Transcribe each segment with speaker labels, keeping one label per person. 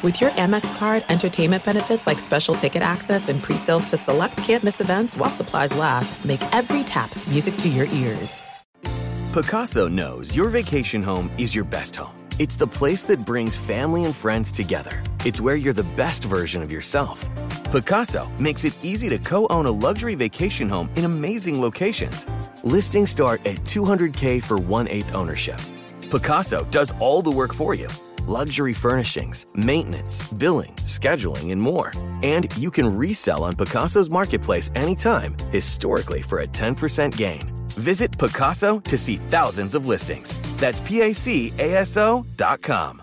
Speaker 1: With your Amex card, entertainment benefits like special ticket access and pre-sales to select campus events while supplies last, make every tap music to your ears.
Speaker 2: Pacaso knows your vacation home is your best home. It's the place that brings family and friends together. It's where you're the best version of yourself. Pacaso makes it easy to co-own a luxury vacation home in amazing locations. Listings start at 200K for one-eighth ownership. Pacaso does all the work for you luxury furnishings, maintenance, billing, scheduling, and more. And you can resell on Pacaso's marketplace anytime, historically for a 10% gain. Visit Picasso to see thousands of listings. That's PACASO dot com.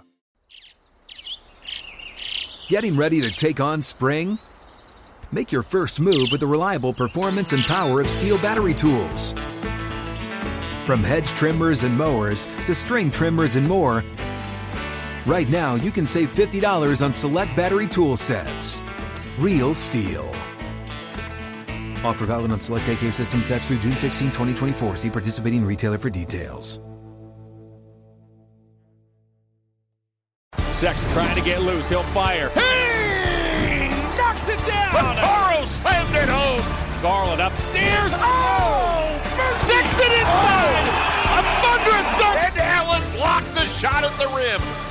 Speaker 3: Getting ready to take on spring? Make your first move with the reliable performance and power of STIHL battery tools. From hedge trimmers and mowers to string trimmers and more, Right now, you can save $50 on select battery tool sets. Real STIHL. Offer valid on select AK system sets through June 16, 2024. See participating retailer for details.
Speaker 4: Sexton trying to get loose. He'll fire. Hey! Knocks it down. Burrow slammed it home. Garland upstairs. Oh! Sexton inside. Oh! A thunderous dunk. And Allen blocked the shot at the rim.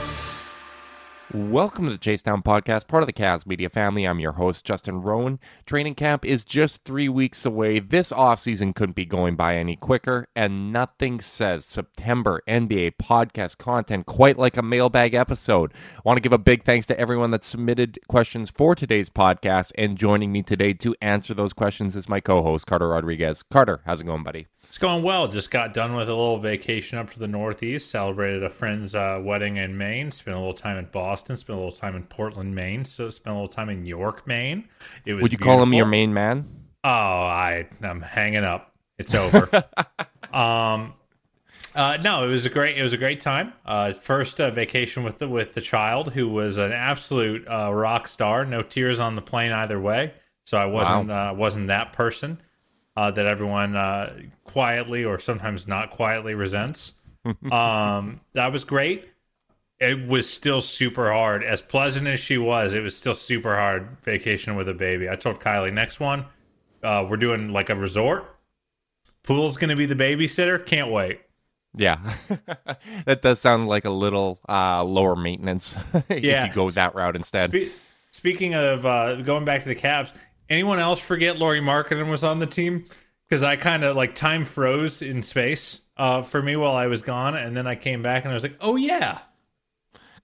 Speaker 5: Welcome to the Chase Chasetown Podcast, part of the Cavs Media family. I'm your host, Justin Rowan. Training camp is just three weeks away. This offseason couldn't be going by any quicker, and nothing says September NBA podcast content quite like a mailbag episode. I want to give a big thanks to everyone that submitted questions for today's podcast, and joining me today to answer those questions is my co host, Carter Rodriguez. Carter, how's it going, buddy?
Speaker 6: It's going well. Just got done with a little vacation up to the Northeast. Celebrated a friend's uh, wedding in Maine. Spent a little time in Boston. Spent a little time in Portland, Maine. So spent a little time in York, Maine.
Speaker 5: It was. Would you beautiful. call him your main man?
Speaker 6: Oh, I I'm hanging up. It's over. um, uh, no, it was a great. It was a great time. Uh, first uh, vacation with the with the child, who was an absolute uh, rock star. No tears on the plane either way. So I wasn't wow. Uh, wasn't that person uh, that everyone uh, quietly or sometimes not quietly resents. um, that was great. It was still super hard. As pleasant as she was, it was still super hard vacation with a baby. I told Kylie, next one, uh, we're doing like a resort. Pool's going to be the babysitter. Can't wait.
Speaker 5: Yeah, that does sound like a little uh, lower maintenance if yeah. you go that route instead. Spe-
Speaker 6: speaking of uh, going back to the Cavs, Anyone else forget Lauri Markkanen was on the team? Because I kind of like time froze in space uh, for me while I was gone, and then I came back and I was like, oh yeah.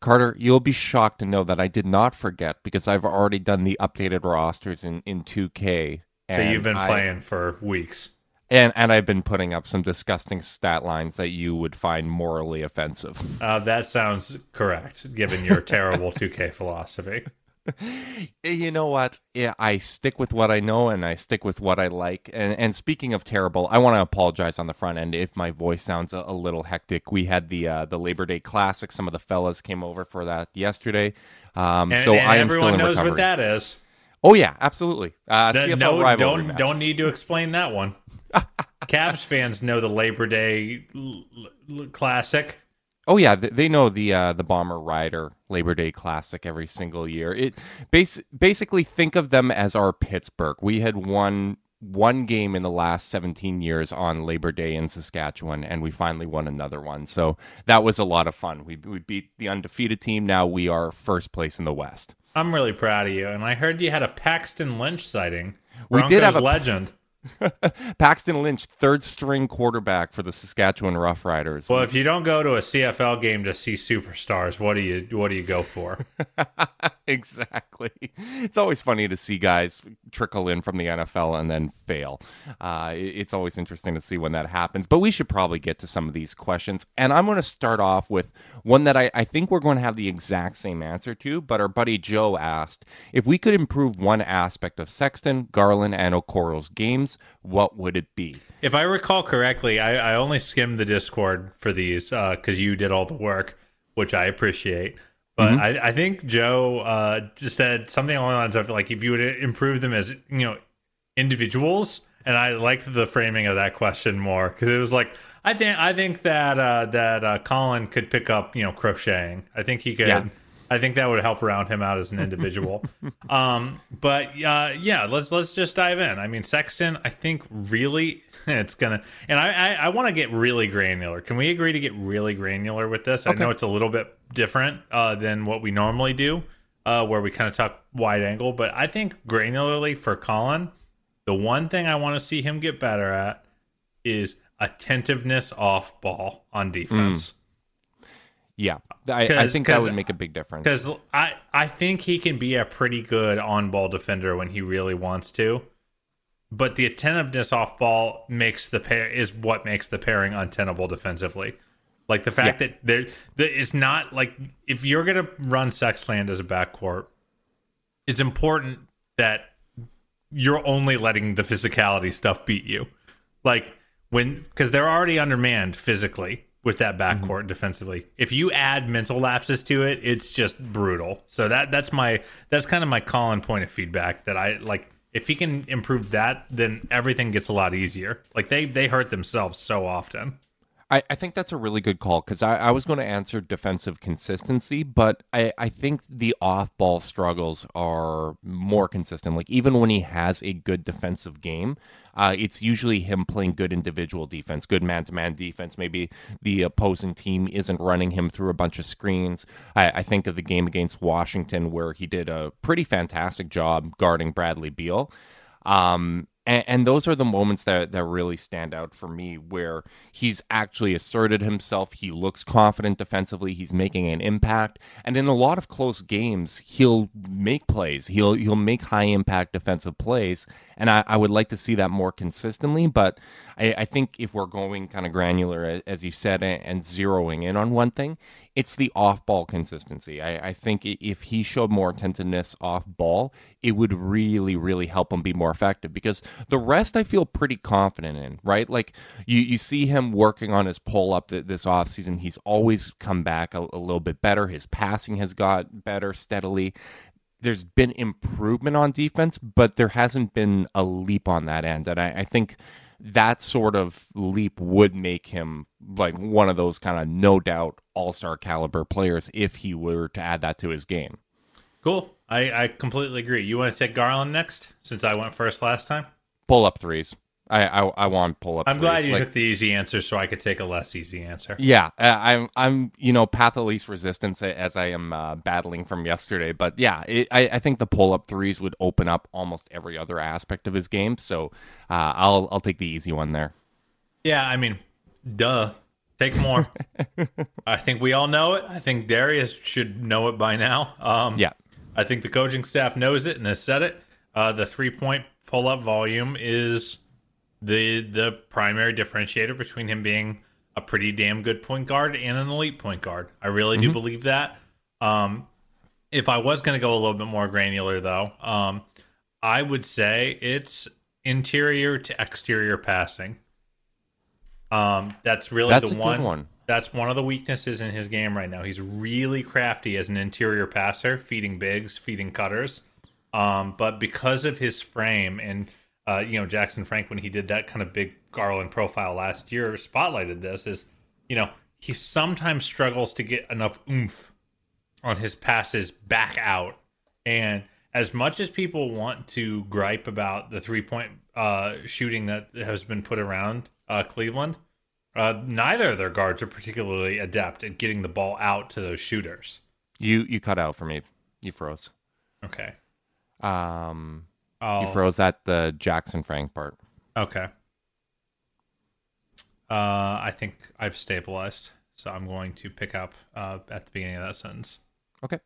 Speaker 5: Carter, you'll be shocked to know that I did not forget because I've already done the updated rosters in, in 2K.
Speaker 6: So you've been I, playing for weeks.
Speaker 5: And and I've been putting up some disgusting stat lines that you would find morally offensive.
Speaker 6: Uh, that sounds correct, given your terrible 2K philosophy.
Speaker 5: you know what? Yeah, I stick with what I know and I stick with what I like. And, and speaking of terrible, I want to apologize on the front end if my voice sounds a, a little hectic. We had the uh, the Labor Day Classic. Some of the fellas came over for that yesterday. Um,
Speaker 6: and,
Speaker 5: so
Speaker 6: and
Speaker 5: I am
Speaker 6: everyone knows
Speaker 5: recovery.
Speaker 6: what that is.
Speaker 5: Oh yeah, absolutely. Uh,
Speaker 6: the, no, don't match. don't need to explain that one. Cavs fans know the Labor Day l- l- Classic.
Speaker 5: Oh yeah, they know the uh, the Bomber Rider Labor Day Classic every single year. It bas- basically think of them as our Pittsburgh. We had won one game in the last 17 years on Labor Day in Saskatchewan, and we finally won another one. So that was a lot of fun. We we beat the undefeated team. Now we are first place in the West.
Speaker 6: I'm really proud of you, and I heard you had a Paxton Lynch sighting.
Speaker 5: We did have a
Speaker 6: legend.
Speaker 5: Paxton Lynch, third string quarterback for the Saskatchewan Roughriders.
Speaker 6: Well, if you don't go to a CFL game to see superstars, what do you what do you go for?
Speaker 5: exactly. It's always funny to see guys trickle in from the NFL and then fail. Uh, it's always interesting to see when that happens. But we should probably get to some of these questions. And I'm going to start off with one that I, I think we're going to have the exact same answer to. But our buddy Joe asked if we could improve one aspect of Sexton, Garland, and Okoro's games, what would it be?
Speaker 6: If I recall correctly, I, I only skimmed the Discord for these because uh, you did all the work, which I appreciate. But mm-hmm. I, I, think Joe uh, just said something along the lines of like if you would improve them as you know individuals, and I liked the framing of that question more because it was like I think I think that uh, that uh, Collin could pick up you know crocheting. I think he could.
Speaker 5: Yeah.
Speaker 6: I think that would help round him out as an individual. um, but uh, yeah, let's let's just dive in. I mean, Sexton, I think really it's gonna, and I I, I want to get really granular. Can we agree to get really granular with this? Okay. I know it's a little bit different uh, than what we normally do, uh, where we kind of talk wide angle. But I think granularly for Collin, the one thing I want to see him get better at is attentiveness off ball on defense. Mm.
Speaker 5: Yeah, I, I think that would make a big difference.
Speaker 6: Because I, I think he can be a pretty good on ball defender when he really wants to. But the attentiveness off ball makes the pair is what makes the pairing untenable defensively. Like the fact yeah. that there, that it's not like if you're gonna run Sexland as a backcourt, it's important that you're only letting the physicality stuff beat you. Like when because they're already undermanned physically with that backcourt mm-hmm. defensively. If you add mental lapses to it, it's just brutal. So that that's my that's kind of my Collin point of feedback that I like if he can improve that, then everything gets a lot easier. Like they they hurt themselves so often.
Speaker 5: I, I think that's a really good call because I, I was going to answer defensive consistency, but I, I think the off ball struggles are more consistent. Like even when he has a good defensive game, uh, it's usually him playing good individual defense, good man to man defense. Maybe the opposing team isn't running him through a bunch of screens. I, I think of the game against Washington where he did a pretty fantastic job guarding Bradley Beal. Um, and, and, those are the moments that, that really stand out for me where he's actually asserted himself. He looks confident defensively. He's making an impact. And in a lot of close games, he'll make plays. He'll he'll make high impact defensive plays. And I, I would like to see that more consistently. But I, I think if we're going kind of granular, as you said, and, zeroing in on one thing, it's the off ball consistency. I, I, think if he showed more attentiveness off ball, it would really, really help him be more effective because the rest I feel pretty confident in, right? Like you, you see him working on his pull up this offseason. He's always come back a, a little bit better. His passing has got better steadily there's been improvement on defense, but there hasn't been a leap on that end. And I, I think that sort of leap would make him like one of those kind of no doubt all star caliber players if he were to add that to his game.
Speaker 6: Cool. I, I completely agree. You want to take Garland next since I went first last time?
Speaker 5: Pull up threes. I I, I want pull up.
Speaker 6: I'm glad you like, took the easy answer, so I could take a less easy answer.
Speaker 5: Yeah, I'm I'm you know path of least resistance as I am uh, battling from yesterday, but yeah, it, I I think the pull up threes would open up almost every other aspect of his game. So uh, I'll I'll take the easy one there.
Speaker 6: Yeah, I mean, duh. Take more. I think we all know it. I think Darius should know it by now. Um,
Speaker 5: yeah.
Speaker 6: I think the coaching staff knows it and has said it. Uh, the three point pull up volume is the the primary differentiator between him being a pretty damn good point guard and an elite point guard. I really mm-hmm. do believe that. Um, if I was going to go a little bit more granular, though, um, I would say it's interior to exterior passing. Um, that's really
Speaker 5: that's
Speaker 6: the one,
Speaker 5: one.
Speaker 6: That's one of the weaknesses in his game right now. He's really crafty as an interior passer, feeding bigs, feeding cutters. Um, but because of his frame and uh, you know, Jackson Frank when he did that kind of big Garland profile last year spotlighted this is, you know, he sometimes struggles to get enough oomph on his passes back out. And as much as people want to gripe about the three point uh, shooting that has been put around uh, Cleveland, uh, neither of their guards are particularly adept at getting the ball out to those shooters.
Speaker 5: You you cut out for me. You froze.
Speaker 6: Okay.
Speaker 5: Um, Oh. He froze at the Jackson Frank part.
Speaker 6: Okay. Uh, I think I've stabilized, so I'm going to pick up uh, at the beginning of that sentence.
Speaker 5: Okay.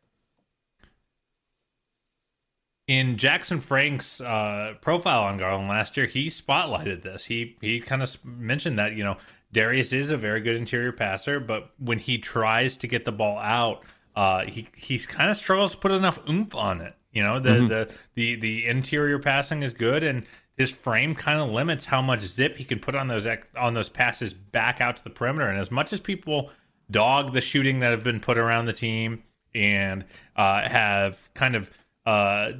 Speaker 6: In Jackson Frank's uh, profile on Garland last year, he spotlighted this. He he kind of mentioned that you know Darius is a very good interior passer, but when he tries to get the ball out, uh, he he kind of struggles to put enough oomph on it. You know, the mm-hmm. the the the interior passing is good, and his frame kind of limits how much zip he can put on those on those passes back out to the perimeter. And as much as people dog the shooting that have been put around the team and uh, have kind of uh,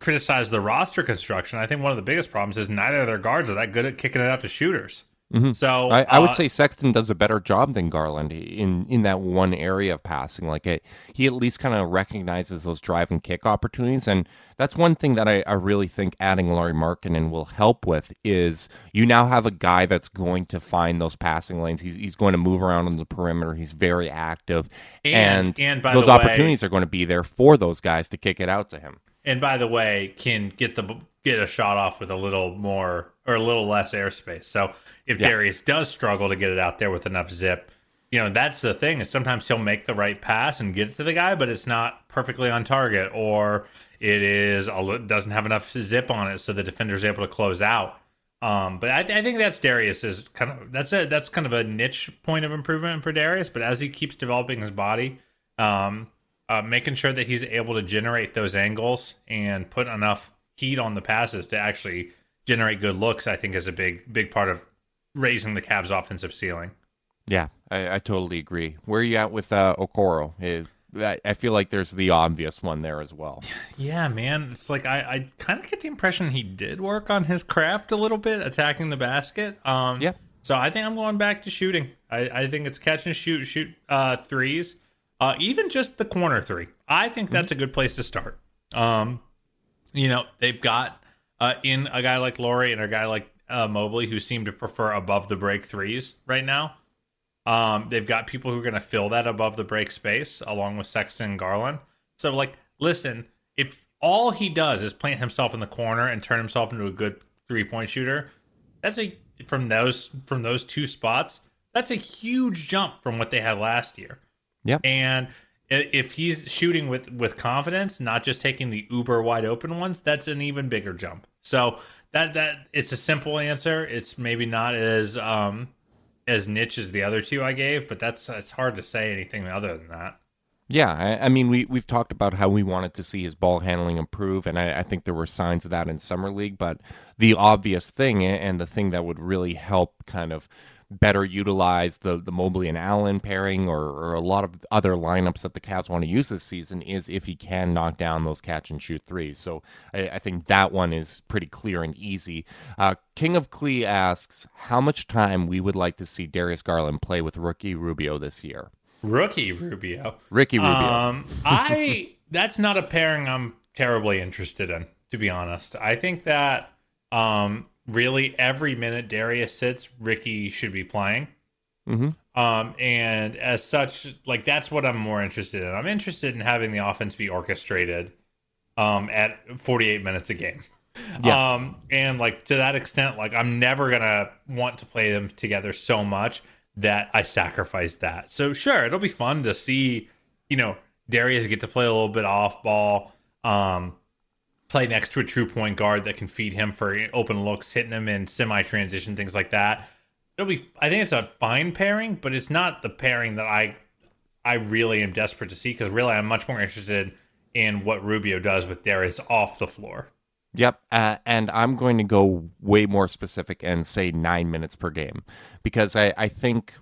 Speaker 6: criticized the roster construction, I think one of the biggest problems is neither of their guards are that good at kicking it out to shooters.
Speaker 5: Mm-hmm.
Speaker 6: So
Speaker 5: I, I would
Speaker 6: uh,
Speaker 5: say Sexton does a better job than Garland in in that one area of passing. Like it, he at least kind of recognizes those drive and kick opportunities, and that's one thing that I, I really think adding Lauri Markkanen will help with is you now have a guy that's going to find those passing lanes. He's he's going to move around on the perimeter. He's very active,
Speaker 6: And-
Speaker 5: and,
Speaker 6: and by
Speaker 5: those
Speaker 6: the way-
Speaker 5: opportunities are going to be there for those guys to kick it out to him.
Speaker 6: and by the way, can get the get a shot off with a little more or a little less airspace. So if
Speaker 5: Yeah.
Speaker 6: Darius does struggle to get it out there with enough zip, you know that's the thing is sometimes he'll make the right pass and get it to the guy, but it's not perfectly on target, or it is doesn't have enough zip on it, so the defender's able to close out. Um, but I, I think that's Darius's kind of that's a that's kind of a niche point of improvement for Darius. But as he keeps developing his body, um, uh, making sure that he's able to generate those angles and put enough heat on the passes to actually generate good looks, I think is a big big part of raising the Cavs' offensive ceiling.
Speaker 5: Yeah, I, I totally agree. Where are you at with uh, Okoro? It, I, I feel like there's the obvious one there as well.
Speaker 6: Yeah, man. It's like I, I kind of get the impression he did work on his craft a little bit, attacking the basket. Um,
Speaker 5: Yeah.
Speaker 6: So I think I'm going back to shooting. I, I think it's catch and shoot, shoot uh, threes, uh, even just the corner three. I think that's a good place to start. Um, you know, they've got uh, in a guy like Lauri and a guy like uh, Mobley who seem to prefer above the break threes right now. Um, they've got people who are going to fill that above the break space along with Sexton and Garland. So, like, listen, if all he does is plant himself in the corner and turn himself into a good three point shooter, that's a from those from those two spots. That's a huge jump from what they had last year.
Speaker 5: Yep.
Speaker 6: And if he's shooting with with confidence, not just taking the uber wide open ones, that's an even bigger jump. So that that it's a simple answer. It's maybe not as um as niche as the other two I gave, but that's it's hard to say anything other than that.
Speaker 5: Yeah, I, I mean, we we've talked about how we wanted to see his ball handling improve, and I, I think there were signs of that in summer league. But the obvious thing, and the thing that would really help kind of better utilize the the Mobley and Allen pairing, or, or a lot of other lineups that the Cavs want to use this season, is if he can knock down those catch and shoot threes. So I, I think that one is pretty clear and easy. Uh, King of Clee asks how much time we would like to see Darius Garland play with rookie Rubio this year.
Speaker 6: Rookie Rubio.
Speaker 5: Ricky Rubio.
Speaker 6: Um, I that's not a pairing I'm terribly interested in, to be honest. I think that um, really every minute Darius sits, Ricky should be playing.
Speaker 5: Mhm.
Speaker 6: Um, and as such, like that's what I'm more interested in. I'm interested in having the offense be orchestrated um, at 48 minutes a game.
Speaker 5: Yeah.
Speaker 6: Um, and like to that extent, like I'm never gonna want to play them together so much that I sacrifice that. So sure, it'll be fun to see, you know, Darius get to play a little bit off ball, um, play next to a true point guard that can feed him for open looks, hitting him in semi transition, things like that. It'll be I think it's a fine pairing, but it's not the pairing that I I really am desperate to see because really I'm much more interested in what Rubio does with Darius off the floor.
Speaker 5: Yep, uh, and I'm going to go way more specific and say nine minutes per game because I, I think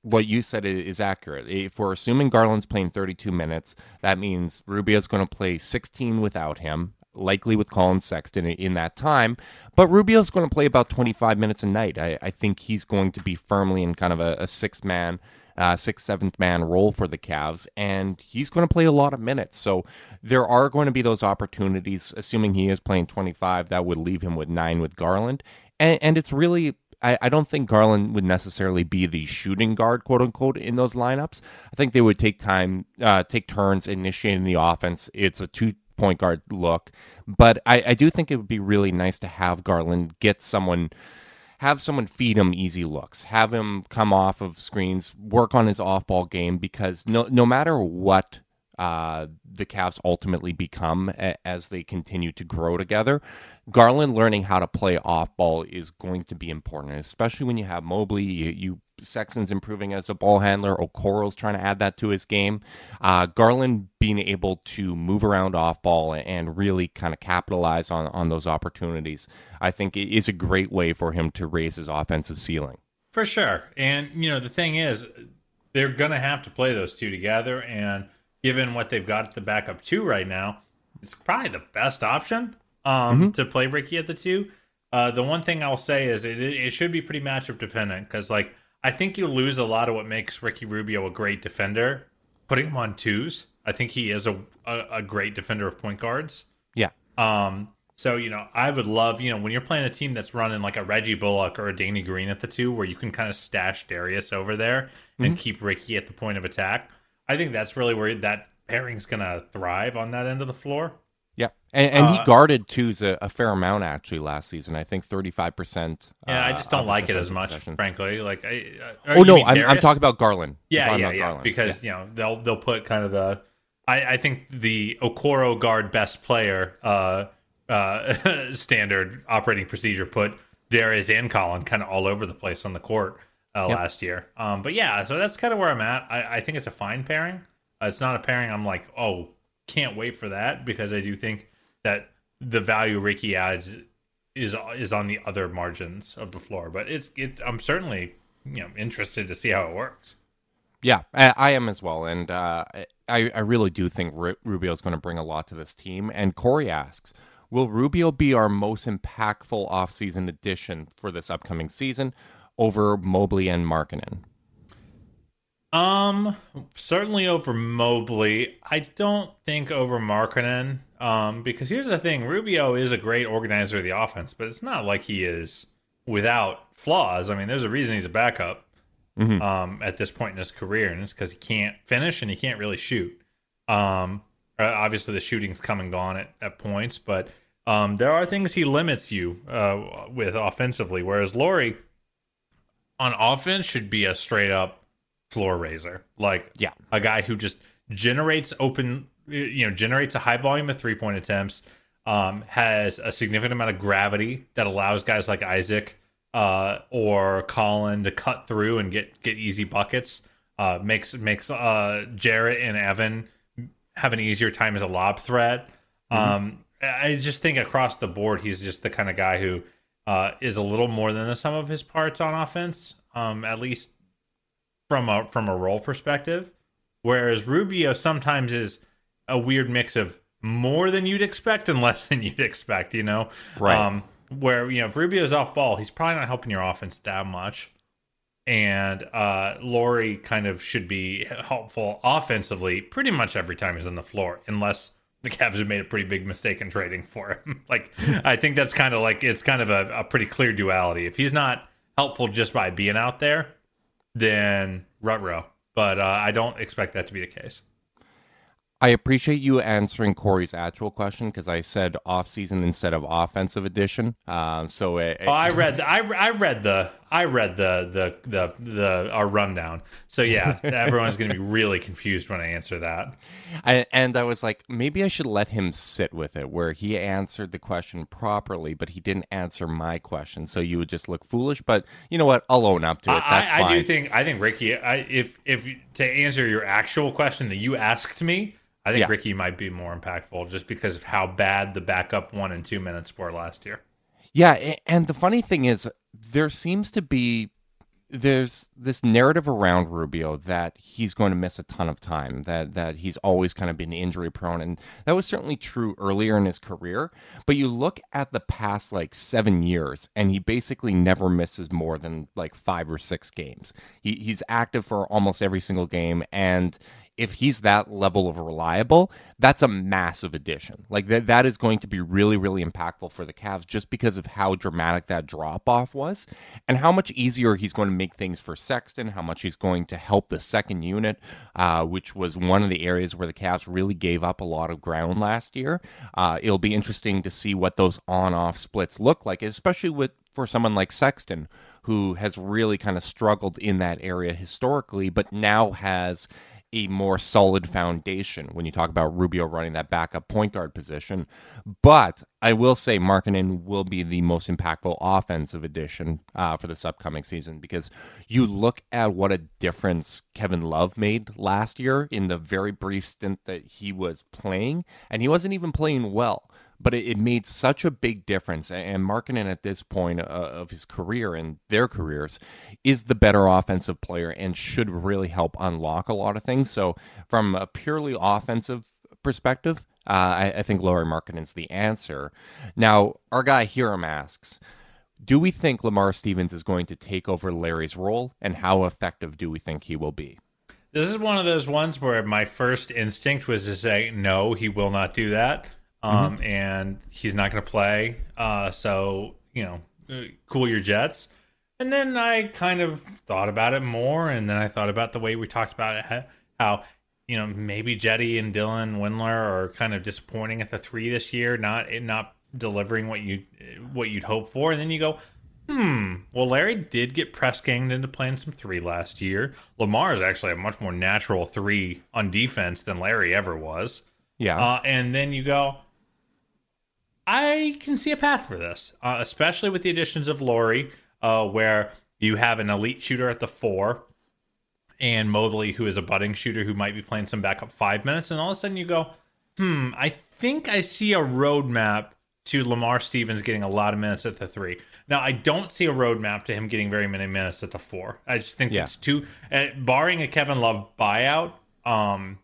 Speaker 5: what you said is accurate. If we're assuming Garland's playing 32 minutes, that means Rubio's going to play 16 without him, likely with Collin Sexton in that time. But Rubio's going to play about 25 minutes a night. I, I think he's going to be firmly in kind of a, a six man uh, sixth, seventh man role for the Cavs, and he's going to play a lot of minutes. So there are going to be those opportunities, assuming he is playing 25, that would leave him with nine with Garland. And, and it's really, I, I don't think Garland would necessarily be the shooting guard, quote unquote, in those lineups. I think they would take time, uh, take turns initiating the offense. It's a two point guard look, but I, I do think it would be really nice to have Garland get someone have someone feed him easy looks, have him come off of screens, work on his off ball game because no no matter what uh, the Cavs ultimately become a, as they continue to grow together, Garland learning how to play off ball is going to be important, especially when you have Mobley, you, you Sexton's improving as a ball handler. Okoro's trying to add that to his game. Uh, Garland being able to move around off ball and really kind of capitalize on, on those opportunities, I think it is a great way for him to raise his offensive ceiling.
Speaker 6: For sure. And, you know, the thing is, they're going to have to play those two together. And given what they've got at the backup two right now, it's probably the best option um, to play Ricky at the two. Uh, the one thing I'll say is it it should be pretty matchup dependent because like I think you lose a lot of what makes Ricky Rubio a great defender. Putting him on twos, I think he is a a, a great defender of point guards.
Speaker 5: Yeah.
Speaker 6: Um. So you know, I would love you know when you're playing a team that's running like a Reggie Bullock or a Danny Green at the two, where you can kind of stash Darius over there and
Speaker 5: Mm-hmm.
Speaker 6: keep Ricky at the point of attack. I think that's really where that pairing's gonna thrive on that end of the floor.
Speaker 5: Yeah, and, and he
Speaker 6: Uh,
Speaker 5: guarded twos a, a fair amount actually last season. I think thirty five percent.
Speaker 6: Yeah, I just don't like it as much, frankly. Like, I, uh,
Speaker 5: oh no, I'm, I'm talking about Garland.
Speaker 6: Yeah, yeah, yeah.
Speaker 5: Garland.
Speaker 6: Because you know they'll they'll put kind of the. I, I think the Okoro guard best player uh, uh, standard operating procedure put Darius and Collin kind of all over the place on the court uh,
Speaker 5: Yep.
Speaker 6: last year. Um, but yeah, so that's kind of where I'm at. I, I think it's a fine pairing. Uh, it's not a pairing I'm like, oh, can't wait for that because I do think that the value Ricky adds is is on the other margins of the floor. But it's it. I'm certainly you know interested to see how it works.
Speaker 5: Yeah, I, I am as well, and uh, I I really do think Ru- Rubio is going to bring a lot to this team. And Corey asks, will Rubio be our most impactful offseason addition for this upcoming season over Mobley and Markkanen?
Speaker 6: Um, certainly over Mobley. I don't think over Markkanen. Um, because here's the thing: Rubio is a great organizer of the offense, but it's not like he is without flaws. I mean, there's a reason he's a backup. Um, at this point in his career, and it's because he can't finish and he can't really shoot. Um, uh, obviously the shooting's come and gone at, at points, but um, there are things he limits you uh, with offensively. Whereas Lauri, on offense, should be a straight up floor raiser, like
Speaker 5: Yeah.
Speaker 6: a guy who just generates open, you know, generates a high volume of three point attempts, um, has a significant amount of gravity that allows guys like Isaac uh, or Collin to cut through and get get easy buckets. Uh, makes makes uh, Jarrett and Evan have an easier time as a lob threat. Um, I just think across the board, he's just the kind of guy who uh, is a little more than the sum of his parts on offense. Um, at least from a from a role perspective. Whereas Rubio sometimes is a weird mix of more than you'd expect and less than you'd expect, you know?
Speaker 5: Right.
Speaker 6: Um, where, you know, if Rubio's off ball, he's probably not helping your offense that much. And uh Lauri kind of should be helpful offensively pretty much every time he's on the floor, unless the Cavs have made a pretty big mistake in trading for him. like I think that's kind of like it's kind of a, a pretty clear duality. If he's not helpful just by being out there, then rut But uh, I don't expect that to be the case.
Speaker 5: I appreciate you answering Corey's actual question because I said off season instead of offensive edition. Um, so it,
Speaker 6: Oh, I read the, I, I read the I read the the the the our rundown. So yeah, everyone's going to be really confused when I answer that.
Speaker 5: I, and I was like, maybe I should let him sit with it, where he answered the question properly, but he didn't answer my question, so you would just look foolish. But you know what? I'll own up to it. That's
Speaker 6: I, I
Speaker 5: fine.
Speaker 6: do think I think Ricky. I, if if to answer your actual question that you asked me, I think
Speaker 5: Yeah.
Speaker 6: Ricky might be more impactful just because of how bad the backup one and two minutes were last year.
Speaker 5: Yeah, and the funny thing is, there seems to be there's this narrative around Rubio that he's going to miss a ton of time, that that he's always kind of been injury prone, and that was certainly true earlier in his career. But you look at the past like seven years, and he basically never misses more than like five or six games. He, he's active for almost every single game, and if he's that level of reliable, that's a massive addition. Like that that is going to be really really impactful for the Cavs just because of how dramatic that drop off was and how much easier he's going to make things for Sexton, how much he's going to help the second unit, uh, which was one of the areas where the Cavs really gave up a lot of ground last year. Uh, it'll be interesting to see what those on off splits look like, especially with for someone like Sexton, who has really kind of struggled in that area historically, but now has a more solid foundation when you talk about Rubio running that backup point guard position. But I will say Markkanen will be the most impactful offensive addition uh, for this upcoming season because you look at what a difference Kevin Love made last year in the very brief stint that he was playing, and he wasn't even playing well but it, it made such a big difference. And Markkanen at this point uh, of his career and their careers is the better offensive player and should really help unlock a lot of things. So from a purely offensive perspective, uh, I, I think Lauri Markkanen's the answer. Now, our guy Hiram asks, Do we think Lamar Stevens is going to take over Larry's role, and how effective do we think he will be?
Speaker 6: This is one of those ones where my first instinct was to say, no, he will not do that. Um, mm-hmm. And he's not going to play. Uh, so, you know, uh, cool your jets. And then I kind of thought about it more. And then I thought about the way we talked about it, how, you know, maybe Cedi and Dylan Windler are kind of disappointing at the three this year, not not delivering what you what you'd hope for. And then you go, Hmm. Well, Larry did get press ganged into playing some three last year. Lamar is actually a much more natural three on defense than Larry ever was.
Speaker 5: Yeah.
Speaker 6: Uh, and then you go, I can see a path for this, uh, especially with the additions of Lauri, uh, where you have an elite shooter at the four and Mobley, who is a budding shooter who might be playing some backup five minutes. And all of a sudden you go, hmm, I think I see a roadmap to Lamar Stevens getting a lot of minutes at the three. Now, I don't see a roadmap to him getting very many minutes at the four. I just think yeah. it's too, uh, barring a Kevin Love buyout, um,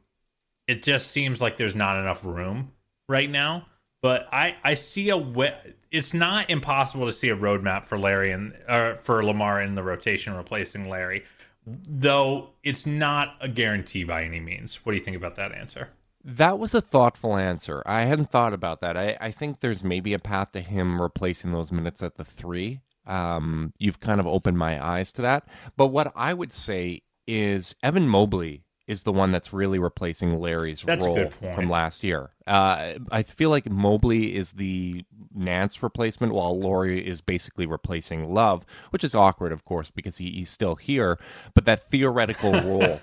Speaker 6: it just seems like there's not enough room right now. But I, I see a way. It's not impossible to see a roadmap for Larry and uh, for Lamar in the rotation replacing Larry, though it's not a guarantee by any means. What do you think about that answer?
Speaker 5: That was a thoughtful answer. I hadn't thought about that. I, I think there's maybe a path to him replacing those minutes at the three. Um, you've kind of opened my eyes to that. But what I would say is Evan Mobley is the one that's really replacing Larry's
Speaker 6: that's
Speaker 5: role from last year. Uh, I feel like Mobley is the Nance replacement, while Lauri is basically replacing Love, which is awkward, of course, because he, he's still here. But that theoretical role,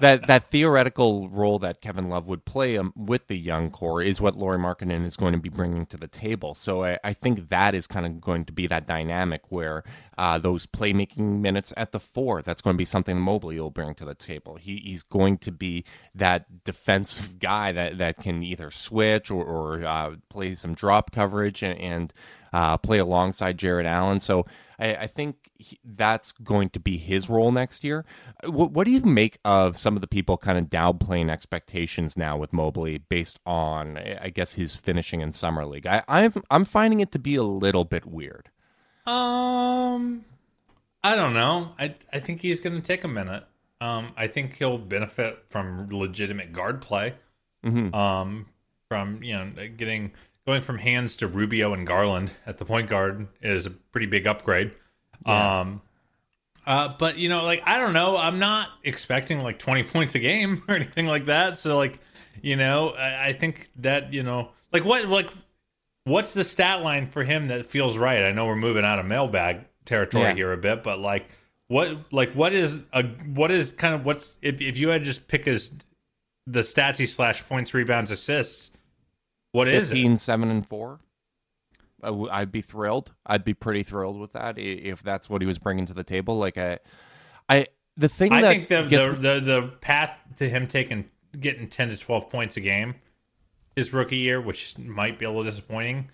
Speaker 5: that that theoretical role that Kevin Love would play um, with the young core, is what Lauri Markkanen is going to be bringing to the table. So I, I think that is kind of going to be that dynamic where uh, those playmaking minutes at the four, that's going to be something Mobley will bring to the table. He, he's going to be that defensive guy that that can either switch or, or uh, play some drop coverage and, and uh, play alongside Jarrett Allen. So I, I think he, that's going to be his role next year. What, what, do you make of some of the people kind of downplaying expectations now with Mobley based on, I guess, his finishing in summer league? I, I'm I'm finding it to be a little bit weird.
Speaker 6: Um, I don't know. I I think he's going to take a minute. Um, I think he'll benefit from legitimate guard play.
Speaker 5: Mm-hmm.
Speaker 6: Um, from you know getting going from hands to Rubio and Garland at the point guard is a pretty big upgrade. Yeah. Um, uh, but you know, like I don't know, I'm not expecting like 20 points a game or anything like that. So like, you know, I, I think that you know, like what like what's the stat line for him that feels right? I know we're moving out of mailbag territory yeah. here a bit, but like what like what is a what is kind of what's if if you had just pick his the statsy slash points, rebounds, assists, what is
Speaker 5: 15, it? 7, and 4. I'd be thrilled. I'd be pretty thrilled with that if that's what he was bringing to the table. Like I, I the thing I
Speaker 6: think the, gets... the, the the path to him taking getting ten to twelve points a game his rookie year, which might be a little disappointing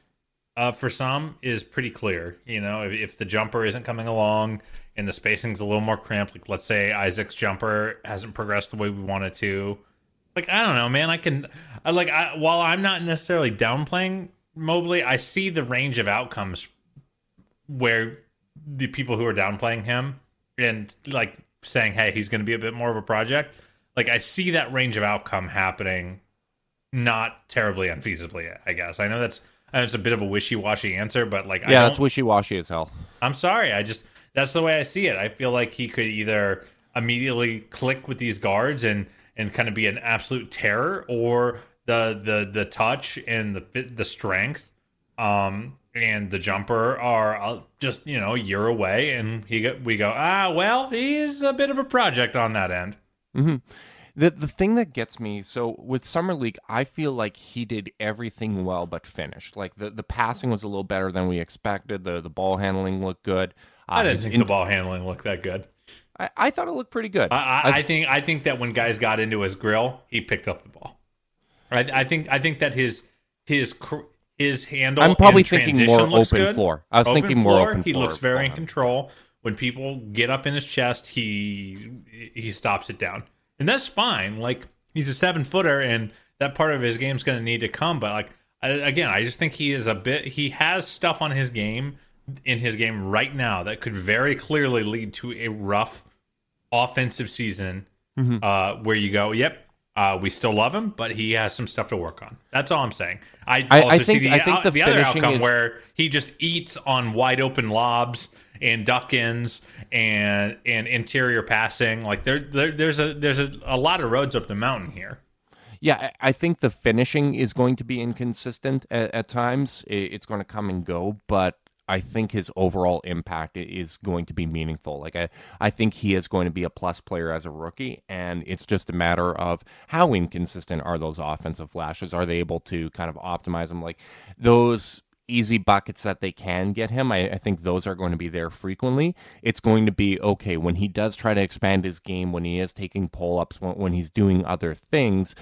Speaker 6: uh, for some, is pretty clear. You know, if, if, the jumper isn't coming along and the spacing's a little more cramped, like let's say Isaac's jumper hasn't progressed the way we wanted to, like I don't know, man. I can, I like, I, while I'm not necessarily downplaying Mobley, I see the range of outcomes where the people who are downplaying him and like saying, "Hey, he's going to be a bit more of a project." Like I see that range of outcome happening, not terribly unfeasibly. I guess I know that's know it's a bit of a wishy-washy answer, but like
Speaker 5: yeah, that's wishy-washy as hell.
Speaker 6: I'm sorry. I just that's the way I see it. I feel like he could either immediately click with these guards and and kind of be an absolute terror, or the the the touch and the the strength um and the jumper are uh, just you know a year away and he we go ah well he's a bit of a project on that end.
Speaker 5: Mm-hmm. the the thing that gets me so with summer league i feel like he did everything well but finished. Like the the passing was a little better than we expected. The the ball handling looked good.
Speaker 6: Uh, i didn't think in- the ball handling looked that good
Speaker 5: I, I thought it looked pretty good.
Speaker 6: I, I, I, think I think that when guys got into his grill, he picked up the ball. I, I think I think that his his his handle.
Speaker 5: I'm probably thinking more open
Speaker 6: good.
Speaker 5: floor. I was
Speaker 6: open
Speaker 5: thinking
Speaker 6: floor,
Speaker 5: more open
Speaker 6: he
Speaker 5: floor.
Speaker 6: He looks very in control. When people get up in his chest, he he stops it down, and that's fine. Like he's a seven footer, and that part of his game's going to need to come. But like I, again, I just think he is a bit. He has stuff on his game in his game right now that could very clearly lead to a rough offensive season
Speaker 5: Mm-hmm.
Speaker 6: uh, where you go, yep, uh, we still love him, but he has some stuff to work on. That's all I'm saying. I,
Speaker 5: I-
Speaker 6: also
Speaker 5: I think-
Speaker 6: see the,
Speaker 5: I think the
Speaker 6: the other outcome
Speaker 5: is-
Speaker 6: where he just eats on wide open lobs and duck ins and and interior passing. Like there, there there's a there's a, a lot of roads up the mountain here.
Speaker 5: Yeah, I I think the finishing is going to be inconsistent at, at times. It's going to come and go, but I think his overall impact is going to be meaningful. Like I, I think he is going to be a plus player as a rookie, and it's just a matter of how inconsistent are those offensive flashes. Are they able to kind of optimize them? Like those easy buckets that they can get him, I, I think those are going to be there frequently. It's going to be okay when he does try to expand his game, when he is taking pull ups, when, when he's doing other things,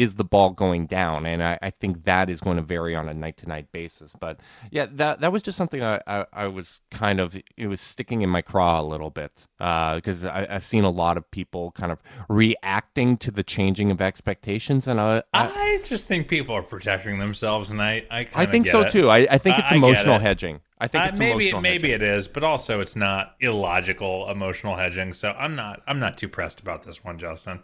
Speaker 5: is the ball going down? And I, I think that is going to vary on a night to night basis. But yeah, that that was just something I, I, I was kind of, it was sticking in my craw a little bit because I I've seen a lot of people kind of reacting to the changing of expectations. And I, I,
Speaker 6: I just think people are protecting themselves, and I I,
Speaker 5: I think so
Speaker 6: it.
Speaker 5: too. I, I think it's emotional
Speaker 6: it.
Speaker 5: hedging. I think
Speaker 6: Uh,
Speaker 5: it's
Speaker 6: maybe
Speaker 5: emotional
Speaker 6: maybe
Speaker 5: hedging.
Speaker 6: it is, but also it's not illogical emotional hedging. So I'm not I'm not too pressed about this one, Justin.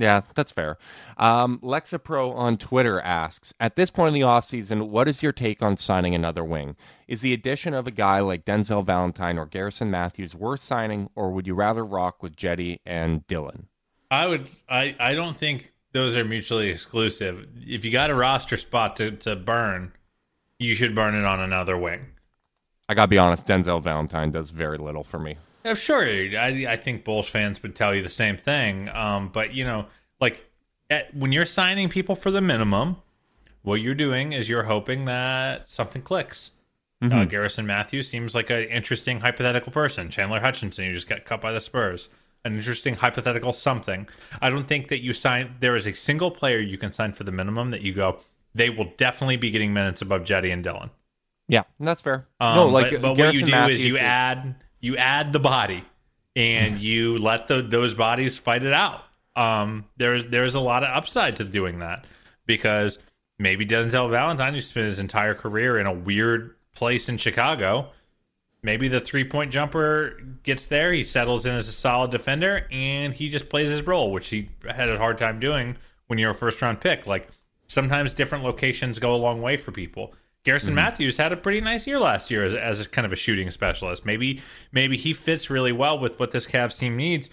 Speaker 5: Yeah, that's fair. Um, Lexapro on Twitter asks At this point in the offseason, what is your take on signing another wing? Is the addition of a guy like Denzel Valentine or Garrison Matthews worth signing, or would you rather rock with Cedi and Dylan?
Speaker 6: I would I I don't think those are mutually exclusive. If you got a roster spot to to burn, you should burn it on another wing.
Speaker 5: I gotta be honest, Denzel Valentine does very little for me.
Speaker 6: Yeah, sure. I, I think Bulls fans would tell you the same thing. Um, but you know, like at, when you're signing people for the minimum, what you're doing is you're hoping that something clicks. Uh, Garrison Matthews seems like an interesting hypothetical person. Chandler Hutchison, you just got cut by the Spurs. An interesting hypothetical something. I don't think that you sign. There is a single player you can sign for the minimum that you go. They will definitely be getting minutes above Cedi and Dylan.
Speaker 5: Yeah, that's fair.
Speaker 6: Um,
Speaker 5: no, like
Speaker 6: but, but what you do
Speaker 5: Matthews
Speaker 6: is you add you add the body, and you let the, those bodies fight it out. Um, there's there's a lot of upside to doing that because maybe Denzel Valentine, who spent his entire career in a weird place in Chicago, maybe the three point jumper gets there, he settles in as a solid defender, and he just plays his role, which he had a hard time doing when you're a first round pick. Like sometimes different locations go a long way for people. Garrison mm-hmm. Matthews had a pretty nice year last year as, as a kind of a shooting specialist. Maybe maybe he fits really well with what this Cavs team needs.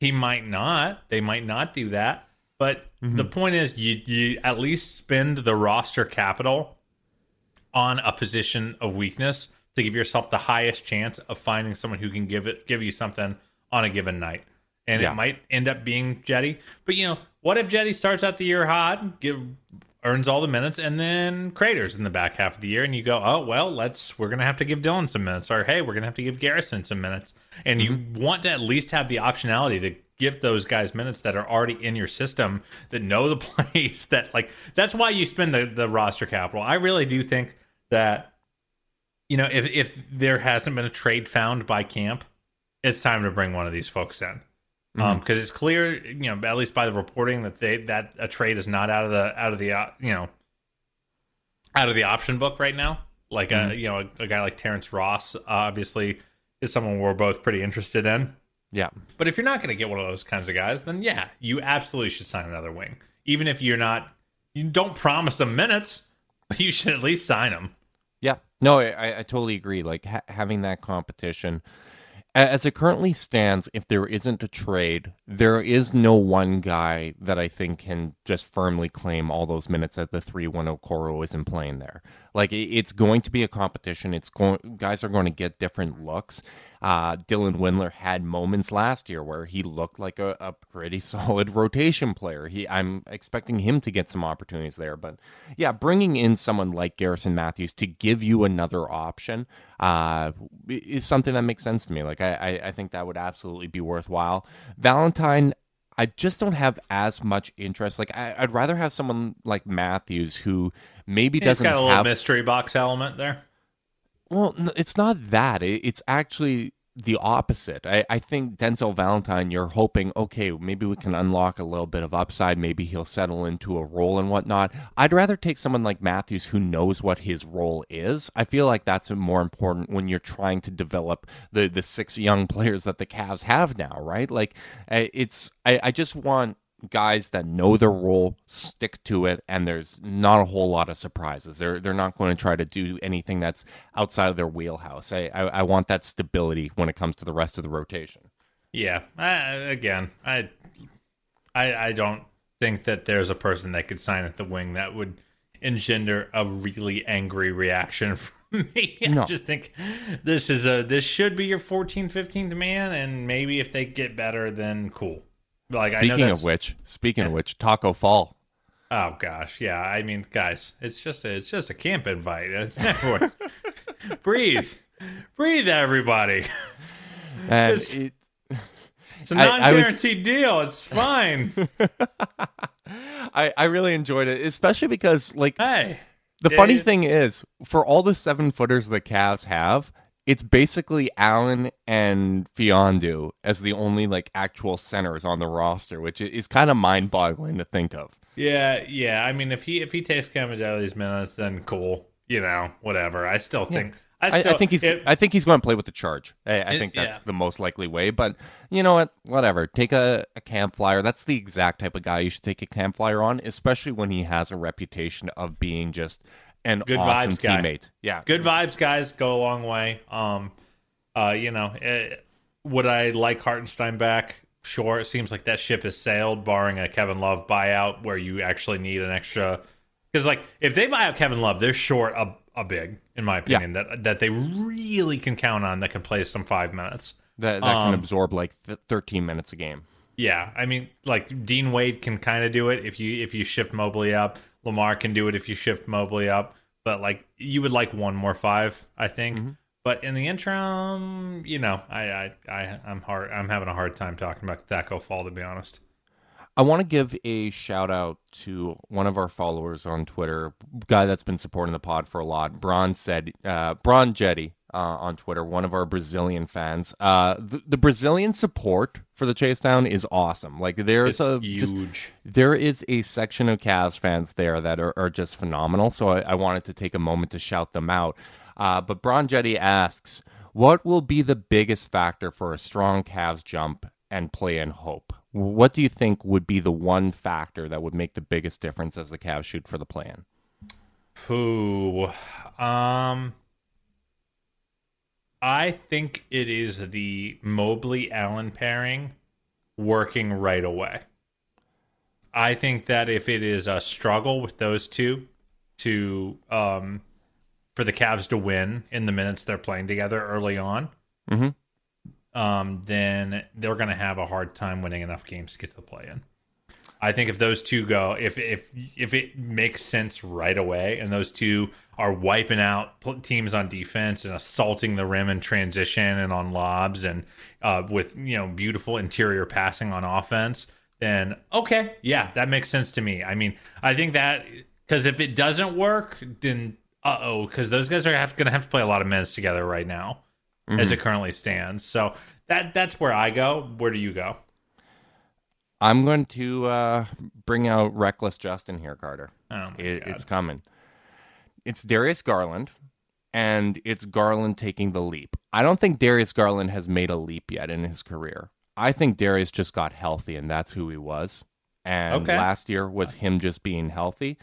Speaker 6: He might not. They might not do that. But the mm-hmm. point is, you you at least spend the roster capital on a position of weakness to give yourself the highest chance of finding someone who can give it give you something on a given night. And
Speaker 5: Yeah.
Speaker 6: it might end up being Cedi. But you know, what if Cedi starts out the year hot, give earns all the minutes, and then craters in the back half of the year, and you go, oh well, let's we're gonna have to give Dylan some minutes, or hey, we're gonna have to give Garrison some minutes, and you mm-hmm. want to at least have the optionality to give those guys minutes that are already in your system that know the plays that like that's why you spend the, the roster capital. I really do think that you know if if there hasn't been a trade found by camp, it's time to bring one of these folks in. Um, because it's clear, you know, at least by the reporting that they that a trade is not out of the out of the uh, you know out of the option book right now. Like a you know a, a guy like Terrence Ross, uh, obviously, is someone we're both pretty interested in.
Speaker 5: Yeah.
Speaker 6: But if you're not going to get one of those kinds of guys, then yeah, you absolutely should sign another wing. Even if you're not, you don't promise them minutes, but you should at least sign them.
Speaker 5: Yeah, no, I, I totally agree. Like ha- having that competition, as it currently stands, if there isn't a trade, there is no one guy that I think can just firmly claim all those minutes that the three one oh Okoro isn't playing there. Like it's going to be a competition. It's going guys are going to get different looks. Uh, Dylan Windler had moments last year where he looked like a, a pretty solid rotation player. He, I'm expecting him to get some opportunities there. But yeah, bringing in someone like Garrison Matthews to give you another option uh, is something that makes sense to me. Like I, I, I think that would absolutely be worthwhile. Valentine. I just don't have as much interest. Like I, I'd rather have someone like Matthews who maybe doesn't
Speaker 6: got a little
Speaker 5: have
Speaker 6: mystery box element there.
Speaker 5: Well, n- it's not that. It, it's actually the opposite. I, I think Denzel Valentine, you're hoping, okay, maybe we can unlock a little bit of upside. Maybe he'll settle into a role and whatnot. I'd rather take someone like Matthews who knows what his role is. I feel like that's more important when you're trying to develop the, the six young players that the Cavs have now, right? Like, it's, I, I just want guys that know their role, stick to it, and there's not a whole lot of surprises. They're they're not going to try to do anything that's outside of their wheelhouse. I I, I want that stability when it comes to the rest of the rotation.
Speaker 6: Yeah, I, again, I, I I don't think that there's a person that could sign at the wing that would engender a really angry reaction from me. I just think this is a this should be your 14th, 15th man, and maybe if they get better, then cool.
Speaker 5: Like speaking of which, speaking yeah. of which, Tacko Fall.
Speaker 6: Oh gosh, yeah. I mean, guys, it's just a, it's just a camp invite. breathe, breathe, everybody.
Speaker 5: And it's, it,
Speaker 6: it's a non-guaranteed was, deal. It's fine.
Speaker 5: I I really enjoyed it, especially because like,
Speaker 6: hey,
Speaker 5: the funny thing is, for all the seven footers the Cavs have, it's basically Allen and Mfiondu as the only like actual centers on the roster, which is kind of mind boggling to think of.
Speaker 6: Yeah, yeah. I mean, if he if he takes Kabengele's minutes, then cool. You know, whatever. I still think. Yeah. I, still,
Speaker 5: I, I, think he's. It, I think he's going to play with the charge. I, I it, think that's yeah. the most likely way. But you know what? Whatever. Take a, a camp flyer. That's the exact type of guy you should take a camp flyer on, especially when he has a reputation of being just and good awesome vibes teammate. Guy.
Speaker 6: Yeah, good vibes, guys, go a long way. Um, uh, you know, it, eh, would I like Hartenstein back? Sure. It seems like that ship has sailed, barring a Kevin Love buyout where you actually need an extra. Because like, if they buy out Kevin Love, they're short a, a big, in my opinion, yeah. that that they really can count on that can play some five minutes.
Speaker 5: That that um, can absorb like th- thirteen minutes a game.
Speaker 6: Yeah, I mean, like Dean Wade can kind of do it if you if you shift Mobley up. Lamar can do it if you shift Mobley up, but like you would like one more five, I think. Mm-hmm. But in the interim, you know, I, I, I, I'm hard. I'm having a hard time talking about Tacko Fall, to be honest.
Speaker 5: I want to give a shout out to one of our followers on Twitter, guy that's been supporting the pod for a lot. Bron said, uh, Bron Jetty uh, on Twitter, one of our Brazilian fans. Uh, the, the, Brazilian support for the Chase Down is awesome. Like there's
Speaker 6: it's
Speaker 5: a
Speaker 6: huge.
Speaker 5: Just, there is a section of Cavs fans there that are, are just phenomenal. So I, I, wanted to take a moment to shout them out. Uh, but Bron Jetty asks, what will be the biggest factor for a strong Cavs jump and play in hope? What do you think would be the one factor that would make the biggest difference as the Cavs shoot for the plan?
Speaker 6: Who, um, I think it is the Mobley Allen pairing working right away. I think that if it is a struggle with those two to um, for the Cavs to win in the minutes they're playing together early on,
Speaker 5: mm-hmm
Speaker 6: um, then they're going to have a hard time winning enough games to get to the play in. I think if those two go, if if if it makes sense right away, and those two are wiping out teams on defense and assaulting the rim in transition and on lobs and uh, with you know beautiful interior passing on offense, then okay, yeah, that makes sense to me. I mean, I think that because if it doesn't work, then uh oh, because those guys are going to have to play a lot of minutes together right now mm-hmm. as it currently stands. So that that's where I go. Where do you go?
Speaker 5: I'm going to uh, bring out reckless Justin here, Carter.
Speaker 6: Oh
Speaker 5: it, it's coming. It's Darius Garland, and it's Garland taking the leap. I don't think Darius Garland has made a leap yet in his career. I think Darius just got healthy, and that's who he was. And okay. last year was uh, him just being healthy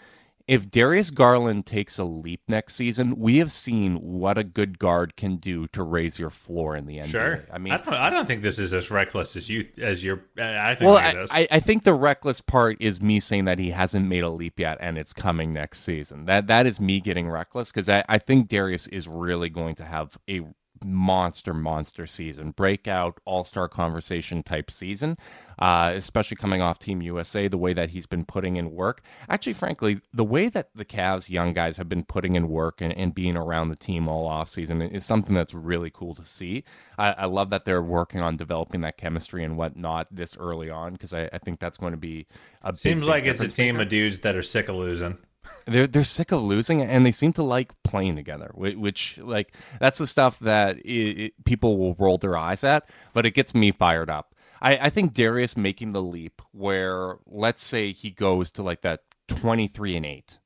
Speaker 5: if Darius Garland takes a leap next season, we have seen what a good guard can do to raise your floor in the NBA.
Speaker 6: Sure.
Speaker 5: I mean,
Speaker 6: I don't, I don't think this is as reckless as you as your. Uh, I think
Speaker 5: well, I, I, think the reckless part is me saying that he hasn't made a leap yet, and it's coming next season. That that is me getting reckless because I, I think Darius is really going to have a monster, monster season, breakout all star conversation type season, uh, especially coming off Team USA, the way that he's been putting in work. Actually, frankly, the way that the Cavs young guys have been putting in work and, and being around the team all off season is something that's really cool to see. I, I love that they're working on developing that chemistry and whatnot this early on because I, I, think that's going to be a
Speaker 6: seems like it's a team maker. of dudes that are sick of losing.
Speaker 5: They're they're sick of losing and they seem to like playing together which, like that's the stuff that it, it, people will roll their eyes at but it gets me fired up I, I think darius making the leap where let's say he goes to like that 23 and 8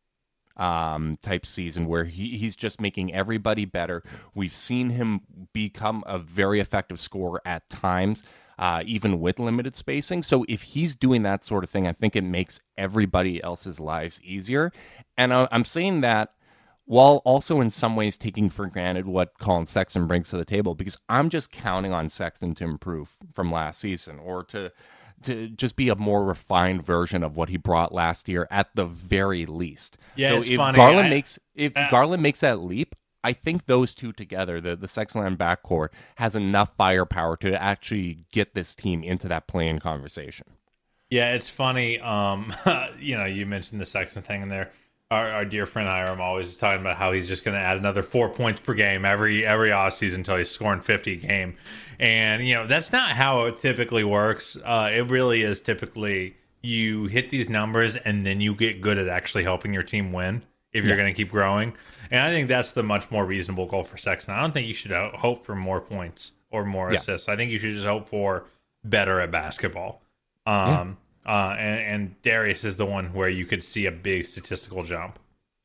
Speaker 5: um, type season where he, he's just making everybody better. We've seen him become a very effective scorer at times uh, even with limited spacing. So if he's doing that sort of thing, I think it makes everybody else's lives easier. And I'm saying that while also in some ways taking for granted what Collin Sexton brings to the table, because I'm just counting on Sexton to improve from last season or to to just be a more refined version of what he brought last year at the very least.
Speaker 6: Yeah,
Speaker 5: so if
Speaker 6: funny.
Speaker 5: Garland
Speaker 6: I-
Speaker 5: makes if
Speaker 6: uh,
Speaker 5: Garland makes that leap, I think those two together, the the Sexland backcourt, has enough firepower to actually get this team into that playing conversation.
Speaker 6: Yeah, it's funny. Um, you know, you mentioned the Sexton thing in there. Our, our dear friend Hiram always is talking about how he's just going to add another four points per game every every off season until he's scoring fifty a game, and you know that's not how it typically works. Uh, it really is typically you hit these numbers and then you get good at actually helping your team win if you're going to keep growing. And I think that's the much more reasonable goal for Sexton. I don't think you should hope for more points or more
Speaker 5: Yeah.
Speaker 6: assists. I think you should just hope for better at basketball. Um, uh, and, and Darius is the one where you could see a big statistical jump.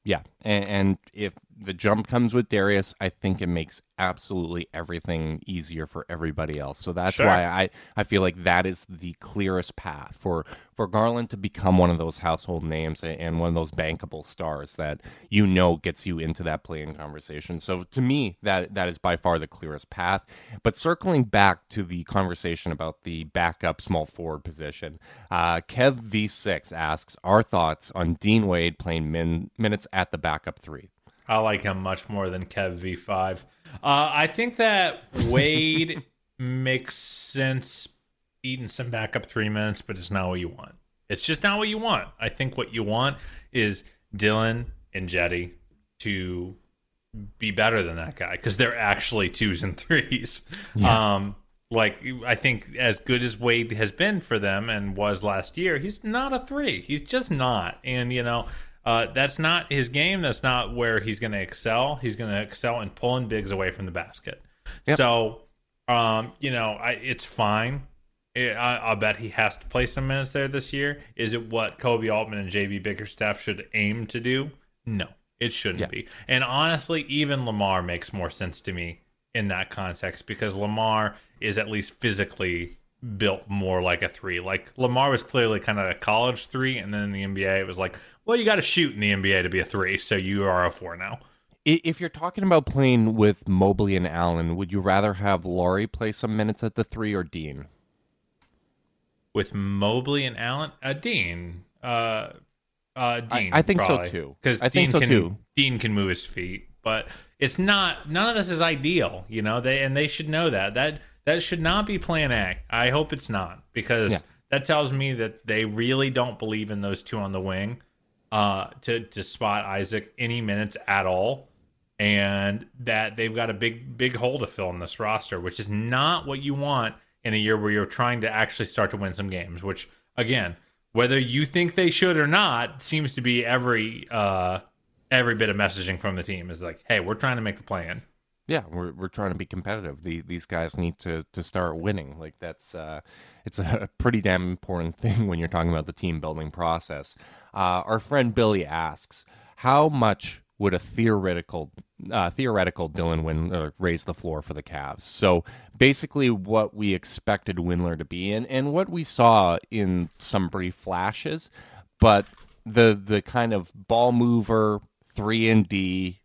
Speaker 5: Yeah, and, and if the jump comes with Darius, I think it makes absolutely everything easier for everybody else. So that's
Speaker 6: Sure.
Speaker 5: why I, I feel like that is the clearest path for for Garland to become one of those household names and one of those bankable stars that you know gets you into that playing conversation. So to me, that that is by far the clearest path. But circling back to the conversation about the backup small forward position, uh, Kev V6 asks our thoughts on Dean Wade playing min, minutes at the backup three.
Speaker 6: I like him much more than Kev V5. Uh, I think that Wade makes sense eating some backup three minutes, but it's not what you want. It's just not what you want. I think what you want is Dylan and Jetty to be better than that guy because they're actually twos and threes. Um, like I think as good as Wade has been for them and was last year, he's not a three. He's just not. And you know, uh, that's not his game. That's not where he's going to excel. He's going to excel in pulling bigs away from the basket.
Speaker 5: Yep.
Speaker 6: So, um, you know, I, it's fine. I, I- I'll bet he has to play some minutes there this year. Is it what Koby Altman and JB Bickerstaff should aim to do? No, it shouldn't
Speaker 5: Yeah.
Speaker 6: be. And honestly, even Lamar makes more sense to me in that context because Lamar is at least physically built more like a three. Like Lamar was clearly kind of a college three, and then in the NBA, it was like, well, you got to shoot in the NBA to be a three, so you are a four now.
Speaker 5: If you're talking about playing with Mobley and Allen, would you rather have Lauri play some minutes at the three or Dean?
Speaker 6: With Mobley and Allen, uh, Dean, uh, uh, Dean.
Speaker 5: I think so, too.
Speaker 6: Because
Speaker 5: I think so,
Speaker 6: can,
Speaker 5: too.
Speaker 6: Dean can move his feet, but it's not. None of this is ideal, you know. They and they should know that. That that should not be Plan A. I hope it's not because
Speaker 5: Yeah.
Speaker 6: that tells me that they really don't believe in those two on the wing uh, to to spot Isaac any minutes at all, and that they've got a big big hole to fill in this roster, which is not what you want in a year where you're trying to actually start to win some games. Which again, whether you think they should or not, seems to be every uh, every bit of messaging from the team is like, hey, we're trying to make the plan.
Speaker 5: Yeah, we're we're trying to be competitive. The, these guys need to to start winning. Like that's uh, it's a pretty damn important thing when you're talking about the team building process. Uh, our friend Billy asks, how much would a theoretical uh, theoretical Dylan Windler raise the floor for the Cavs? So basically, what we expected Windler to be, and and what we saw in some brief flashes, but the the kind of ball mover three and D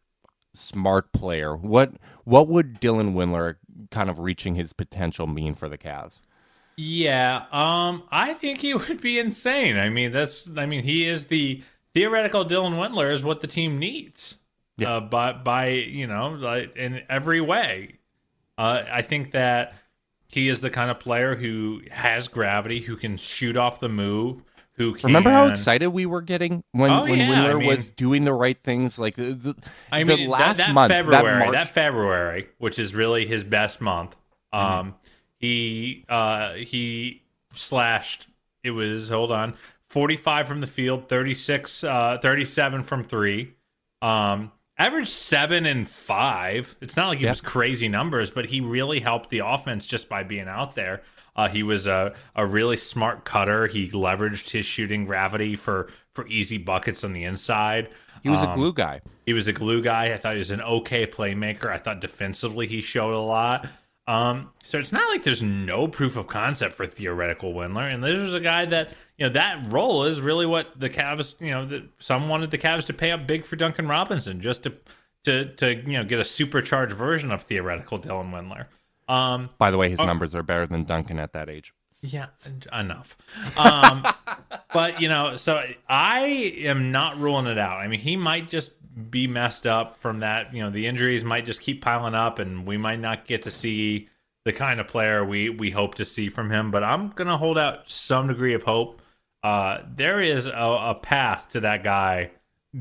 Speaker 5: smart player. What what would Dylan Windler kind of reaching his potential mean for the Cavs?
Speaker 6: Yeah, um, I think he would be insane. I mean, that's I mean, he is the theoretical Dylan Windler is what the team needs.
Speaker 5: Yeah.
Speaker 6: Uh, by by you know, like in every way. Uh, I think that he is the kind of player who has gravity, who can shoot off the move, who can
Speaker 5: Remember how excited we were getting when,
Speaker 6: Oh,
Speaker 5: when
Speaker 6: yeah,
Speaker 5: Windler
Speaker 6: I mean-
Speaker 5: was doing the right things? Like the, the,
Speaker 6: I
Speaker 5: the
Speaker 6: mean,
Speaker 5: last
Speaker 6: that, that
Speaker 5: month,
Speaker 6: February,
Speaker 5: that
Speaker 6: that, February, which is really his best month.
Speaker 5: Mm-hmm.
Speaker 6: Um, he uh he slashed. It was hold on 45 from the field, 36, uh, 37 from three. Um, average seven and five. It's not like he
Speaker 5: Yep.
Speaker 6: was crazy numbers, but he really helped the offense just by being out there. Uh, he was a, a really smart cutter. He leveraged his shooting gravity for for easy buckets on the inside.
Speaker 5: He was a
Speaker 6: Um,
Speaker 5: glue guy.
Speaker 6: he was a glue guy. I thought he was an okay playmaker. I thought defensively he showed a lot. Um, so it's not like there's no proof of concept for theoretical Windler. And this was a guy that you know that role is really what the Cavs. You know, that some wanted the Cavs to pay up big for Duncan Robinson just to to to you know get a supercharged version of theoretical Dylan Windler. Um,
Speaker 5: By the way, his
Speaker 6: oh.
Speaker 5: numbers are better than Duncan at that age.
Speaker 6: yeah, enough. Um, but you know, so I am not ruling it out. I mean, he might just be messed up from that. You know, the injuries might just keep piling up, and we might not get to see the kind of player we we hope to see from him. But I'm gonna hold out some degree of hope. Uh, there is a, a path to that guy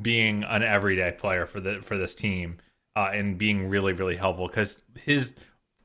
Speaker 6: being an everyday player for the for this team uh, and being really really helpful because his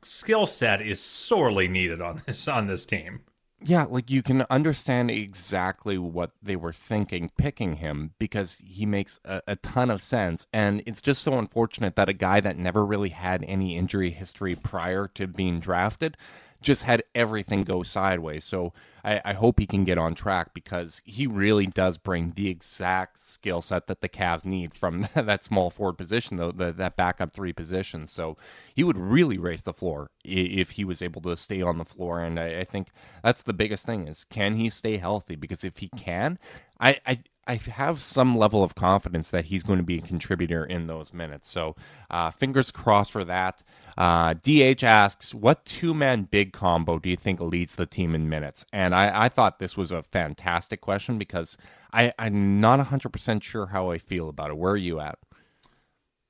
Speaker 6: skill set is sorely needed on this on this team.
Speaker 5: Yeah, like you can understand exactly what they were thinking picking him because he makes a, a ton of sense. And it's just so unfortunate that a guy that never really had any injury history prior to being drafted just had everything go sideways. So I, I hope he can get on track because he really does bring the exact skill set that the Cavs need from that small forward position, though the, that backup three position. So he would really raise the floor if he was able to stay on the floor. And I, I think that's the biggest thing is can he stay healthy? Because if he can, I, I I have some level of confidence that he's going to be a contributor in those minutes. So, uh, fingers crossed for that. Uh, DH asks, What two man big combo do you think leads the team in minutes? And I, I thought this was a fantastic question because I, I'm not 100% sure how I feel about it. Where are you at?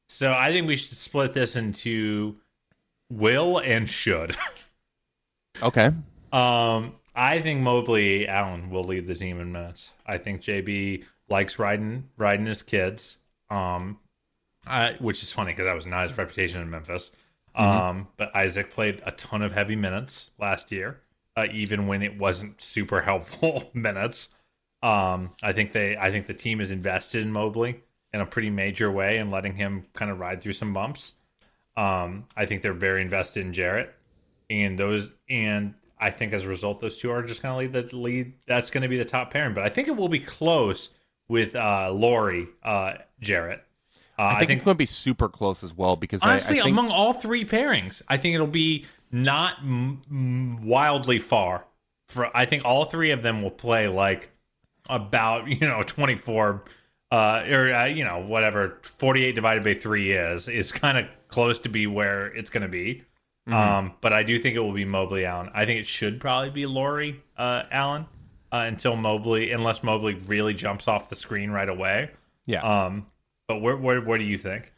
Speaker 6: So I think we should split this into will and should.
Speaker 5: Okay.
Speaker 6: um, I think Mobley Allen will lead the team in minutes. I think JB likes riding riding his kids. Um, I, which is funny because that was not his reputation in Memphis. Um, but Isaac played a ton of heavy minutes last year, uh, even when it wasn't super helpful minutes. Um, I think they, I think the team is invested in Mobley in a pretty major way and letting him kind of ride through some bumps. Um, I think they're very invested in Jarrett, and those, and I think as a result, those two are just going to lead the lead. That's going to be the top pairing, but I think it will be close with uh, Lauri uh, Jarrett. Uh,
Speaker 5: I think, it's going to be super close as well because
Speaker 6: honestly,
Speaker 5: I, I think
Speaker 6: among all three pairings, I think it'll be not m- m- wildly far. For I think all three of them will play like about you know twenty four. Uh, or uh, you know whatever 48 divided by 3 is is kind of close to be where it's going to be
Speaker 5: Mm-hmm.
Speaker 6: um but i do think it will be mobley allen i think it should probably be Lauri uh allen uh, until mobley unless mobley really jumps off the screen right away
Speaker 5: yeah.
Speaker 6: um but where where, where do you think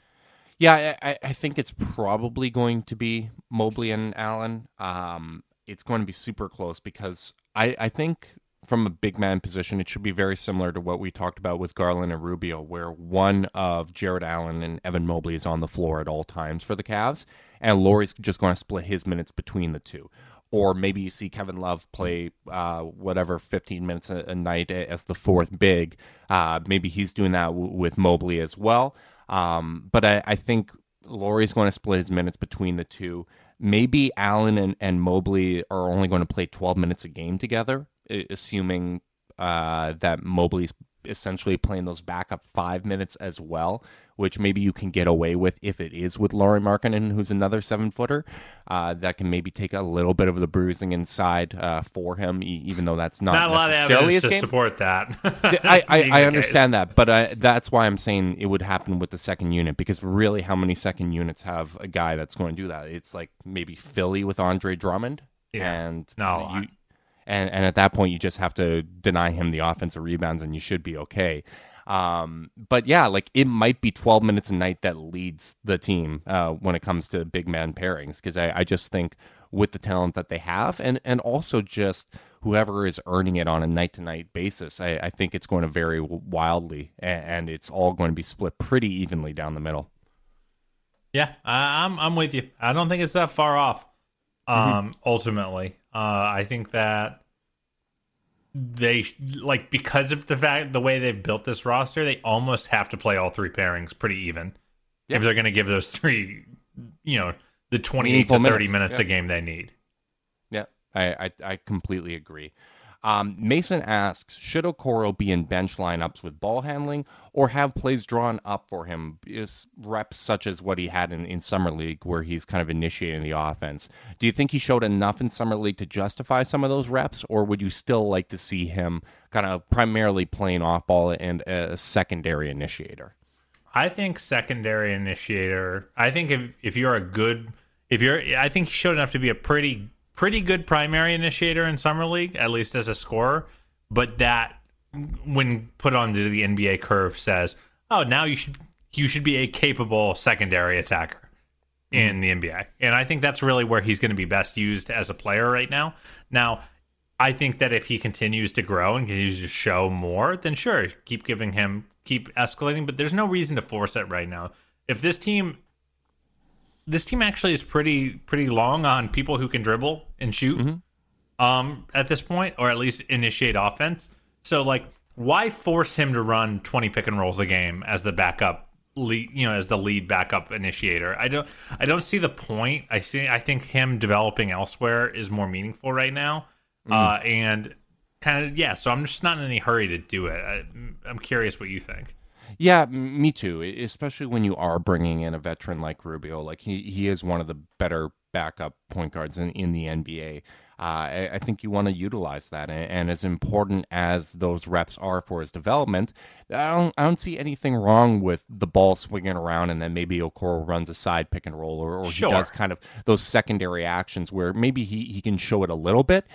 Speaker 5: Yeah, I, I- I think it's probably going to be Mobley and Allen. Um, it's going to be super close because I, I think from a big man position, it should be very similar to what we talked about with Garland and Rubio, where one of Jarrett Allen and Evan Mobley is on the floor at all times for the Cavs, and Lauri's just going to split his minutes between the two. Or maybe you see Kevin Love play uh, whatever 15 minutes a, a night as the fourth big. Uh, maybe he's doing that w- with Mobley as well. Um, but I, I think Lauri's going to split his minutes between the two. Maybe Allen and, and Mobley are only going to play 12 minutes a game together, assuming uh, that Mobley's essentially playing those backup five minutes as well, which maybe you can get away with if it is with Lauri Markkanen, who's another seven footer. Uh, that can maybe take a little bit of the bruising inside uh, for him, even though that's not,
Speaker 6: not a lot of
Speaker 5: necessarily
Speaker 6: evidence to
Speaker 5: game.
Speaker 6: support that
Speaker 5: I, I, I understand that, but uh, that's why I'm saying it would happen with the second unit because really, how many second units have a guy that's going to do that? It's like maybe Philly with Andre Drummond,
Speaker 6: Yeah.
Speaker 5: and
Speaker 6: No,
Speaker 5: you,
Speaker 6: I-
Speaker 5: and and at that point, you just have to deny him the offensive rebounds, and you should be okay. Um, but yeah, like it might be 12 minutes a night that leads the team uh, when it comes to big man pairings because I, I just think with the talent that they have and and also just whoever is earning it on a night to night basis, I, I think it's going to vary wildly and, and it's all going to be split pretty evenly down the middle.
Speaker 6: Yeah, I, I'm I'm with you. I don't think it's that far off. Um, ultimately, uh, I think that they like because of the fact the way they've built this roster, they almost have to play all three pairings pretty even if they're going to give those three, you know, the twenty-eight to thirty minutes, minutes yeah. a game they need.
Speaker 5: Yeah, I, I, I completely agree. Um, Mason asks, should Okoro be in bench lineups with ball handling or have plays drawn up for him, reps such as what he had in, in Summer League where he's kind of initiating the offense? Do you think he showed enough in Summer League to justify some of those reps, or would you still like to see him kind of primarily playing off ball and a secondary initiator?
Speaker 6: I think secondary initiator. I think if if you're a good if you're I think he showed enough to be a pretty pretty good primary initiator in summer league, at least as a scorer. But that, when put onto the NBA curve, says, "Oh, now you should you should be a capable secondary attacker in mm-hmm. the NBA." And I think that's really where he's going to be best used as a player right now. Now, I think that if he continues to grow and continues to show more, then sure, keep giving him, keep escalating. But there's no reason to force it right now. If this team this team actually is pretty pretty long on people who can dribble and shoot mm-hmm. um at this point or at least initiate offense. So like why force him to run 20 pick and rolls a game as the backup lead you know as the lead backup initiator? I don't i don't see the point. I see i think him developing elsewhere is more meaningful right now. Mm. uh and kind of yeah so i'm just not in any hurry to do it. I, i'm curious what you think
Speaker 5: yeah, me too. Especially when you are bringing in a veteran like Rubio, like he he is one of the better backup point guards in, in the NBA. Uh, I, I, think you want to utilize that, and, and, as important as those reps are for his development, I don't I don't see anything wrong with the ball swinging around, and then maybe Okoro runs a side pick and roll, or, or sure. he does kind of those secondary actions where maybe he he can show it a little bit,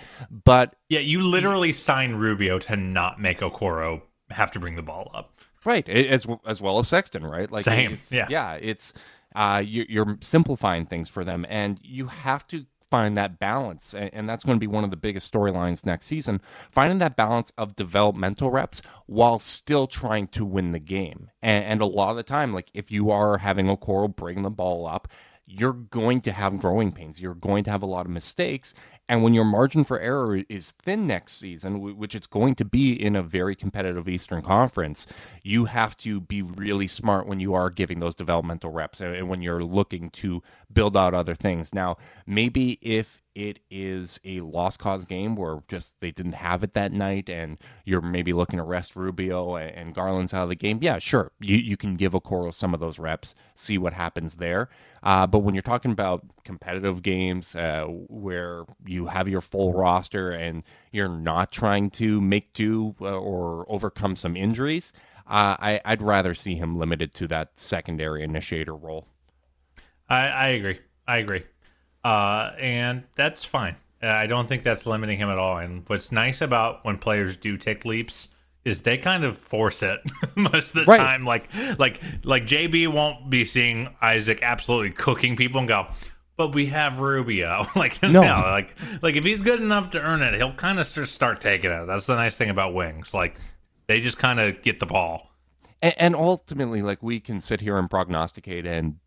Speaker 5: but
Speaker 6: yeah, you literally sign Rubio to not make Okoro have to bring the ball up.
Speaker 5: Right, as as well as Sexton, right?
Speaker 6: Like same, yeah,
Speaker 5: yeah. It's uh, you, you're simplifying things for them, and you have to find that balance and, and, that's going to be one of the biggest storylines next season finding that balance of developmental reps while still trying to win the game and, and a lot of the time like if you are having a Okoro bring the ball up you're going to have growing pains you're going to have a lot of mistakes and when your margin for error is thin next season, which it's going to be in a very competitive Eastern Conference, you have to be really smart when you are giving those developmental reps and when you're looking to build out other things. Now, maybe if it is a lost cause game where just they didn't have it that night and you're maybe looking to rest Rubio and Garland's out of the game, yeah, sure. You, you can give Okoro some of those reps, see what happens there. Uh, but when you're talking about competitive games uh, where you have your full roster and you're not trying to make do uh, or overcome some injuries, uh, I, I'd rather see him limited to that secondary initiator role.
Speaker 6: I, I agree. I agree uh, and that's fine. Uh, I don't think that's limiting him at all. And what's nice about when players do take leaps is they kind of force it most of the right. time. Like like like JB won't be seeing Isaac absolutely cooking people and go, but we have Rubio. like no. no, like like if he's good enough to earn it, he'll kind of start taking it. That's the nice thing about wings. Like they just kind of get the ball.
Speaker 5: And, and ultimately, like we can sit here and prognosticate and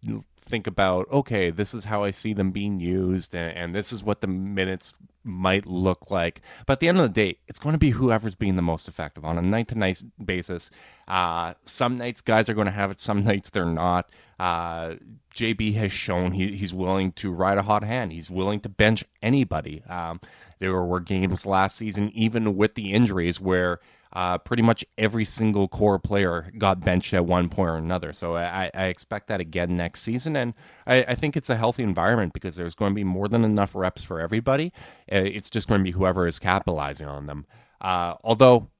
Speaker 5: think about okay this is how i see them being used and, and, this is what the minutes might look like. But at the end of the day it's going to be whoever's being the most effective on a night to night basis. Uh, some nights guys are going to have it some nights they're not. Uh, jb has shown he, he's willing to ride a hot hand. He's willing to bench anybody. Um, there were games last season even with the injuries where uh, pretty much every single core player got benched at one point or another. So I, I expect that again next season. And I, I, think it's a healthy environment because there's going to be more than enough reps for everybody. Uh, it's just going to be whoever is capitalizing on them. Uh, although,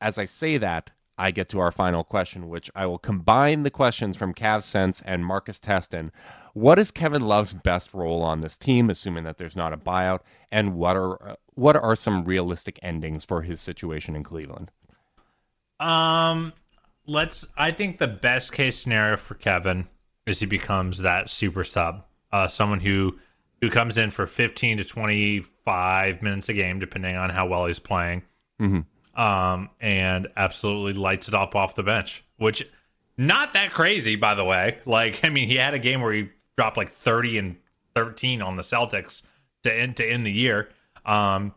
Speaker 5: as I say that, I get to our final question, which I will combine the questions from Cav Sense and Marcus Teston. What is Kevin Love's best role on this team, assuming that there's not a buyout? And what are what are some realistic endings for his situation in Cleveland?
Speaker 6: Um, let's. I think the best case scenario for Kevin is he becomes that super sub, uh, someone who who comes in for 15 to 25 minutes a game, depending on how well he's playing, mm-hmm. um, and absolutely lights it up off the bench. Which not that crazy, by the way. Like, I mean, he had a game where he dropped like 30 and 13 on the Celtics to end to end the year. Um,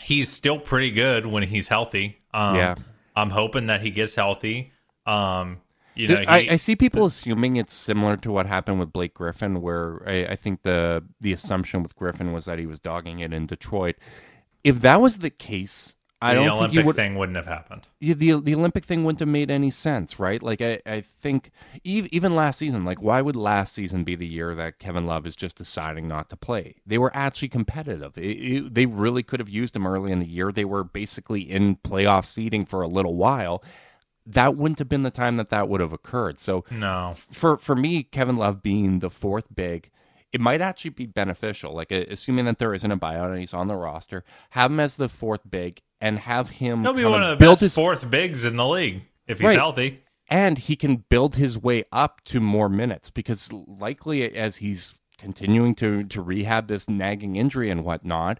Speaker 6: he's still pretty good when he's healthy. Um,
Speaker 5: Yeah.
Speaker 6: I'm hoping that he gets healthy. Um, you know,
Speaker 5: I,
Speaker 6: he-
Speaker 5: I see people assuming it's similar to what happened with Blake Griffin, where I, I think the the assumption with Griffin was that he was dogging it in Detroit. If that was the case, I
Speaker 6: the
Speaker 5: don't
Speaker 6: Olympic
Speaker 5: think would.
Speaker 6: thing wouldn't have happened.
Speaker 5: Yeah, the the Olympic thing wouldn't have made any sense, right? Like I, I think ev- even last season, like why would last season be the year that Kevin Love is just deciding not to play? They were actually competitive. It- it- they really could have used him early in the year. They were basically in playoff seeding for a little while. That wouldn't have been the time that that would have occurred. So
Speaker 6: No,
Speaker 5: for for me, Kevin Love being the fourth big, it might actually be beneficial. Like assuming that there isn't a buyout and he's on the roster, have him as the fourth big and have him
Speaker 6: he'll be one
Speaker 5: of
Speaker 6: of the
Speaker 5: build
Speaker 6: best
Speaker 5: his
Speaker 6: fourth bigs in the league if he's
Speaker 5: Right.
Speaker 6: healthy.
Speaker 5: and he can build his way up to more minutes because likely as he's continuing to to rehab this nagging injury and whatnot,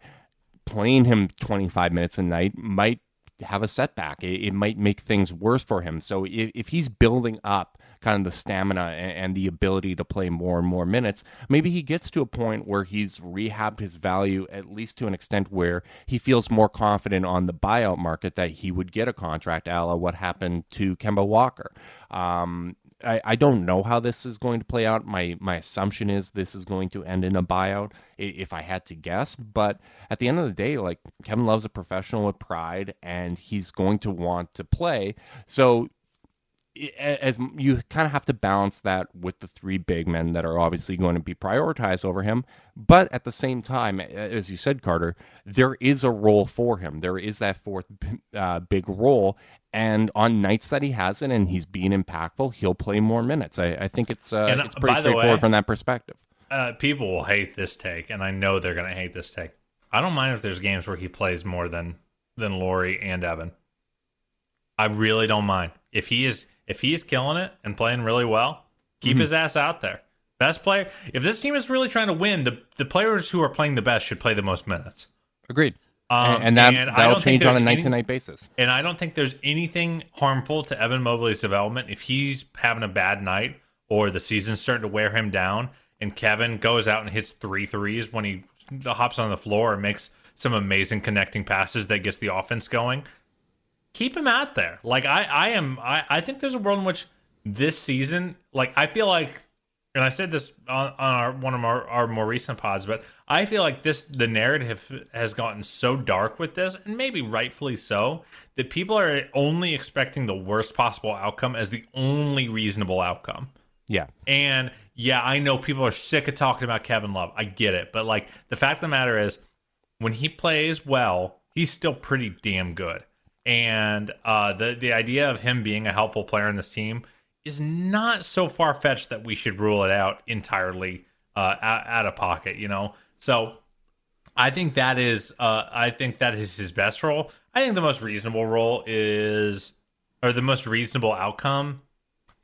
Speaker 5: playing him 25 minutes a night might have a setback. It, it might make things worse for him. So if, if he's building up kind of the stamina and, and the ability to play more and more minutes, maybe he gets to a point where he's rehabbed his value at least to an extent where he feels more confident on the buyout market that he would get a contract a la what happened to Kemba Walker. Um, I, I don't know how this is going to play out. My my assumption is this is going to end in a buyout, if I had to guess. But at the end of the day, like Kevin Love's a professional with pride, and he's going to want to play. So as you kind of have to balance that with the three big men that are obviously going to be prioritized over him. But at the same time as you said carter there is a role for him. There is that fourth uh, big role. And on nights that he hasn't and he's being impactful he'll play more minutes. I, I think it's uh,
Speaker 6: And,
Speaker 5: it's
Speaker 6: uh,
Speaker 5: pretty straightforward
Speaker 6: way-
Speaker 5: from that perspective.
Speaker 6: Uh, people will hate this take, and I know they're going to hate this take. I don't mind if there's games where he plays more than than Lauri and Evan. I really don't mind. If he is if he's killing it and playing really well. Keep
Speaker 5: Mm-hmm.
Speaker 6: his ass out there. Best player. If this team is really trying to win, the the players who are playing the best should play the most minutes.
Speaker 5: agreed
Speaker 6: Um,
Speaker 5: and, that
Speaker 6: and
Speaker 5: that'll change on a night to night basis
Speaker 6: And I don't think there's anything harmful to Evan Mobley's development if he's having a bad night or the season's starting to wear him down and Kevin goes out and hits three threes when he hops on the floor and makes some amazing connecting passes that gets the offense going. Keep him out there. Like I, I am I, I think there's a world in which this season, like I feel like and I said this on, on our one of our, our more recent pods, but I feel like this the narrative has gotten so dark with this, and maybe rightfully so, that people are only expecting the worst possible outcome as the only reasonable outcome.
Speaker 5: yeah
Speaker 6: And yeah, I know people are sick of talking about Kevin Love. I get it. But like the fact of the matter is when he plays well, he's still pretty damn good. And uh the the idea of him being a helpful player in this team is not so far fetched that we should rule it out entirely uh out, out of pocket, you know. So I think that is uh I think that is his best role. I think the most reasonable role is or the most reasonable outcome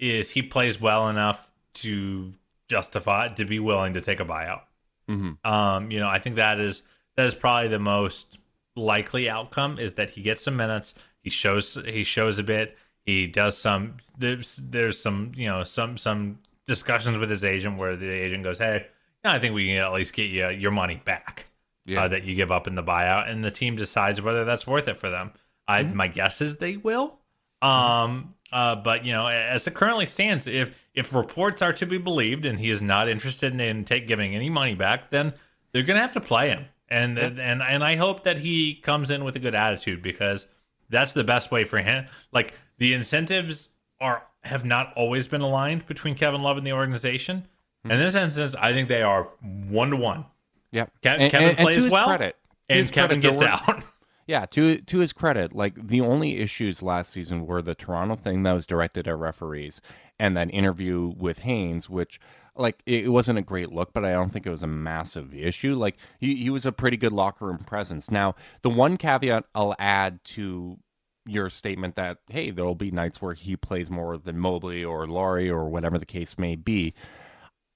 Speaker 6: is he plays well enough to justify to be willing to take a buyout.
Speaker 5: Mhm.
Speaker 6: Um, you know, I think that is that is probably the most likely outcome is that he gets some minutes, he shows he shows a bit, he does some there's there's some you know some some discussions with his agent where the agent goes, hey, I think we can at least get you your money back
Speaker 5: Yeah.
Speaker 6: uh, that you give up in the buyout, and the team decides whether that's worth it for them. I my guess is they will. Um, uh, but you know, as it currently stands, if if reports are to be believed, and he is not interested in, in take giving any money back, then they're gonna have to play him. And and and I hope that he comes in with a good attitude because that's the best way for him. Like the incentives are have not always been aligned between Kevin Love and the organization. Hmm. In this instance, I think they are one to one.
Speaker 5: yeah
Speaker 6: Ke-
Speaker 5: And-
Speaker 6: Kevin
Speaker 5: and- and
Speaker 6: plays
Speaker 5: his
Speaker 6: well,
Speaker 5: credit,
Speaker 6: and Kevin
Speaker 5: credit,
Speaker 6: gets out.
Speaker 5: Yeah, to to his credit, like the only issues last season were the Toronto thing that was directed at referees and that interview with Haynes, which like it, wasn't a great look, but I don't think it was a massive issue. Like he, he was a pretty good locker room presence. Now, the one caveat I'll add to your statement that hey, there'll be nights where he plays more than Mobley or Lauri or whatever the case may be.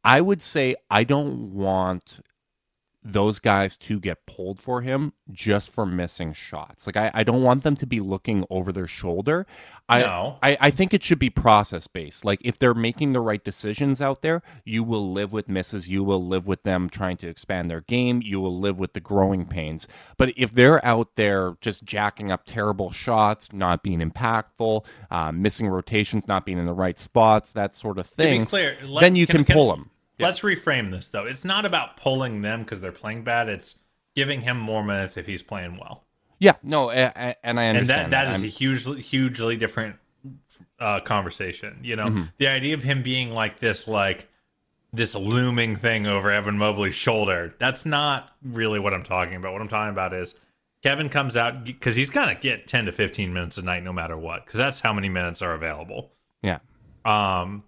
Speaker 5: I would say I don't want those guys to get pulled for him just for missing shots. Like I, I don't want them to be looking over their shoulder. I,
Speaker 6: No.
Speaker 5: I, I think it should be process based. Like if they're making the right decisions out there, you will live with misses. You will live with them trying to expand their game. You will live with the growing pains. But if they're out there just jacking up terrible shots, not being impactful, uh, missing rotations, not being in the right spots, that sort of thing,
Speaker 6: clear, let-
Speaker 5: then you can, pull them.
Speaker 6: Let's reframe this though. It's not about pulling them because they're playing bad. It's giving him more minutes if he's playing well.
Speaker 5: Yeah, no, a- a- and I
Speaker 6: and
Speaker 5: understand
Speaker 6: that that is
Speaker 5: I'm-
Speaker 6: a hugely hugely different uh, conversation. You know,
Speaker 5: Mm-hmm.
Speaker 6: the idea of him being like this, like this looming thing over Evan Mobley's shoulder. That's not really what I'm talking about. What I'm talking about is Kevin comes out because he's gonna get 10 to 15 minutes a night, no matter what, because that's how many minutes are available.
Speaker 5: yeah.
Speaker 6: Um.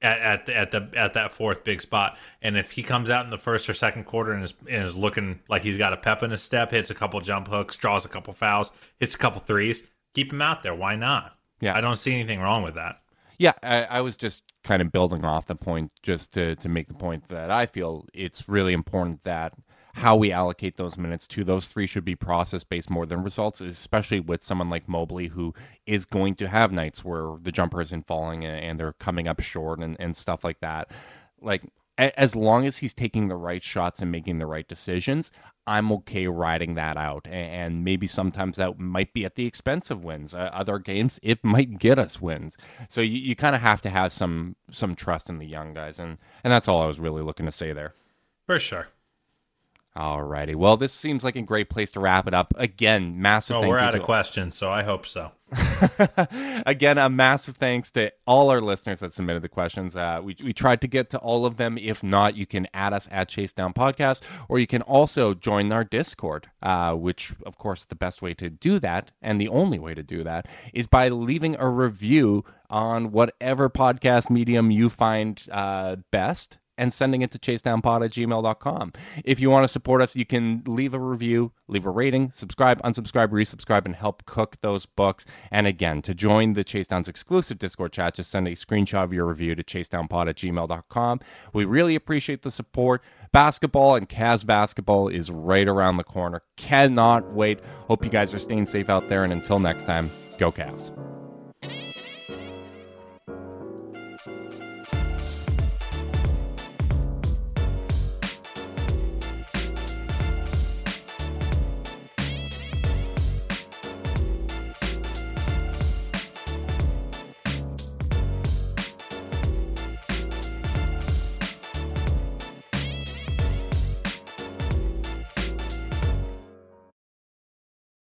Speaker 6: At, at the, at the at that fourth big spot, and if he comes out in the first or second quarter and is and is looking like he's got a pep in his step, hits a couple jump hooks, draws a couple fouls, hits a couple threes, keep him out there. Why not?
Speaker 5: Yeah.
Speaker 6: I don't see anything wrong with that.
Speaker 5: Yeah, I, I was just kind of building off the point just to, to make the point that I feel it's really important that how we allocate those minutes to those three should be process based more than results, especially with someone like Mobley who is going to have nights where the jumper isn't falling and, they're coming up short and, and stuff like that. Like, as long as he's taking the right shots and making the right decisions, I'm okay riding that out. And maybe sometimes that might be at the expense of wins. Uh, other games, it might get us wins. So you, you kind of have to have some some trust in the young guys, and and that's all I was really looking to say there.
Speaker 6: For sure.
Speaker 5: Alrighty, well, this seems like a great place to wrap it up. Again, massive.
Speaker 6: Oh,
Speaker 5: thank
Speaker 6: we're
Speaker 5: you
Speaker 6: out
Speaker 5: to-
Speaker 6: of questions, so I hope so.
Speaker 5: Again, a massive thanks to all our listeners that submitted the questions. Uh, we, we tried to get to all of them. If not, you can add us at Chase Down Podcast, or you can also join our Discord, uh, which, of course, the best way to do that, and the only way to do that, is by leaving a review on whatever podcast medium you find uh, best and sending it to chasedownpod at gmail.com. If you want to support us, you can leave a review, leave a rating, subscribe, unsubscribe, resubscribe, and help cook those books. And again, to join the Chase Downs exclusive Discord chat, just send a screenshot of your review to chasedownpod at gmail.com. We really appreciate the support. Basketball and Cavs basketball is right around the corner. Cannot wait. Hope you guys are staying safe out there. And until next time, go Cavs.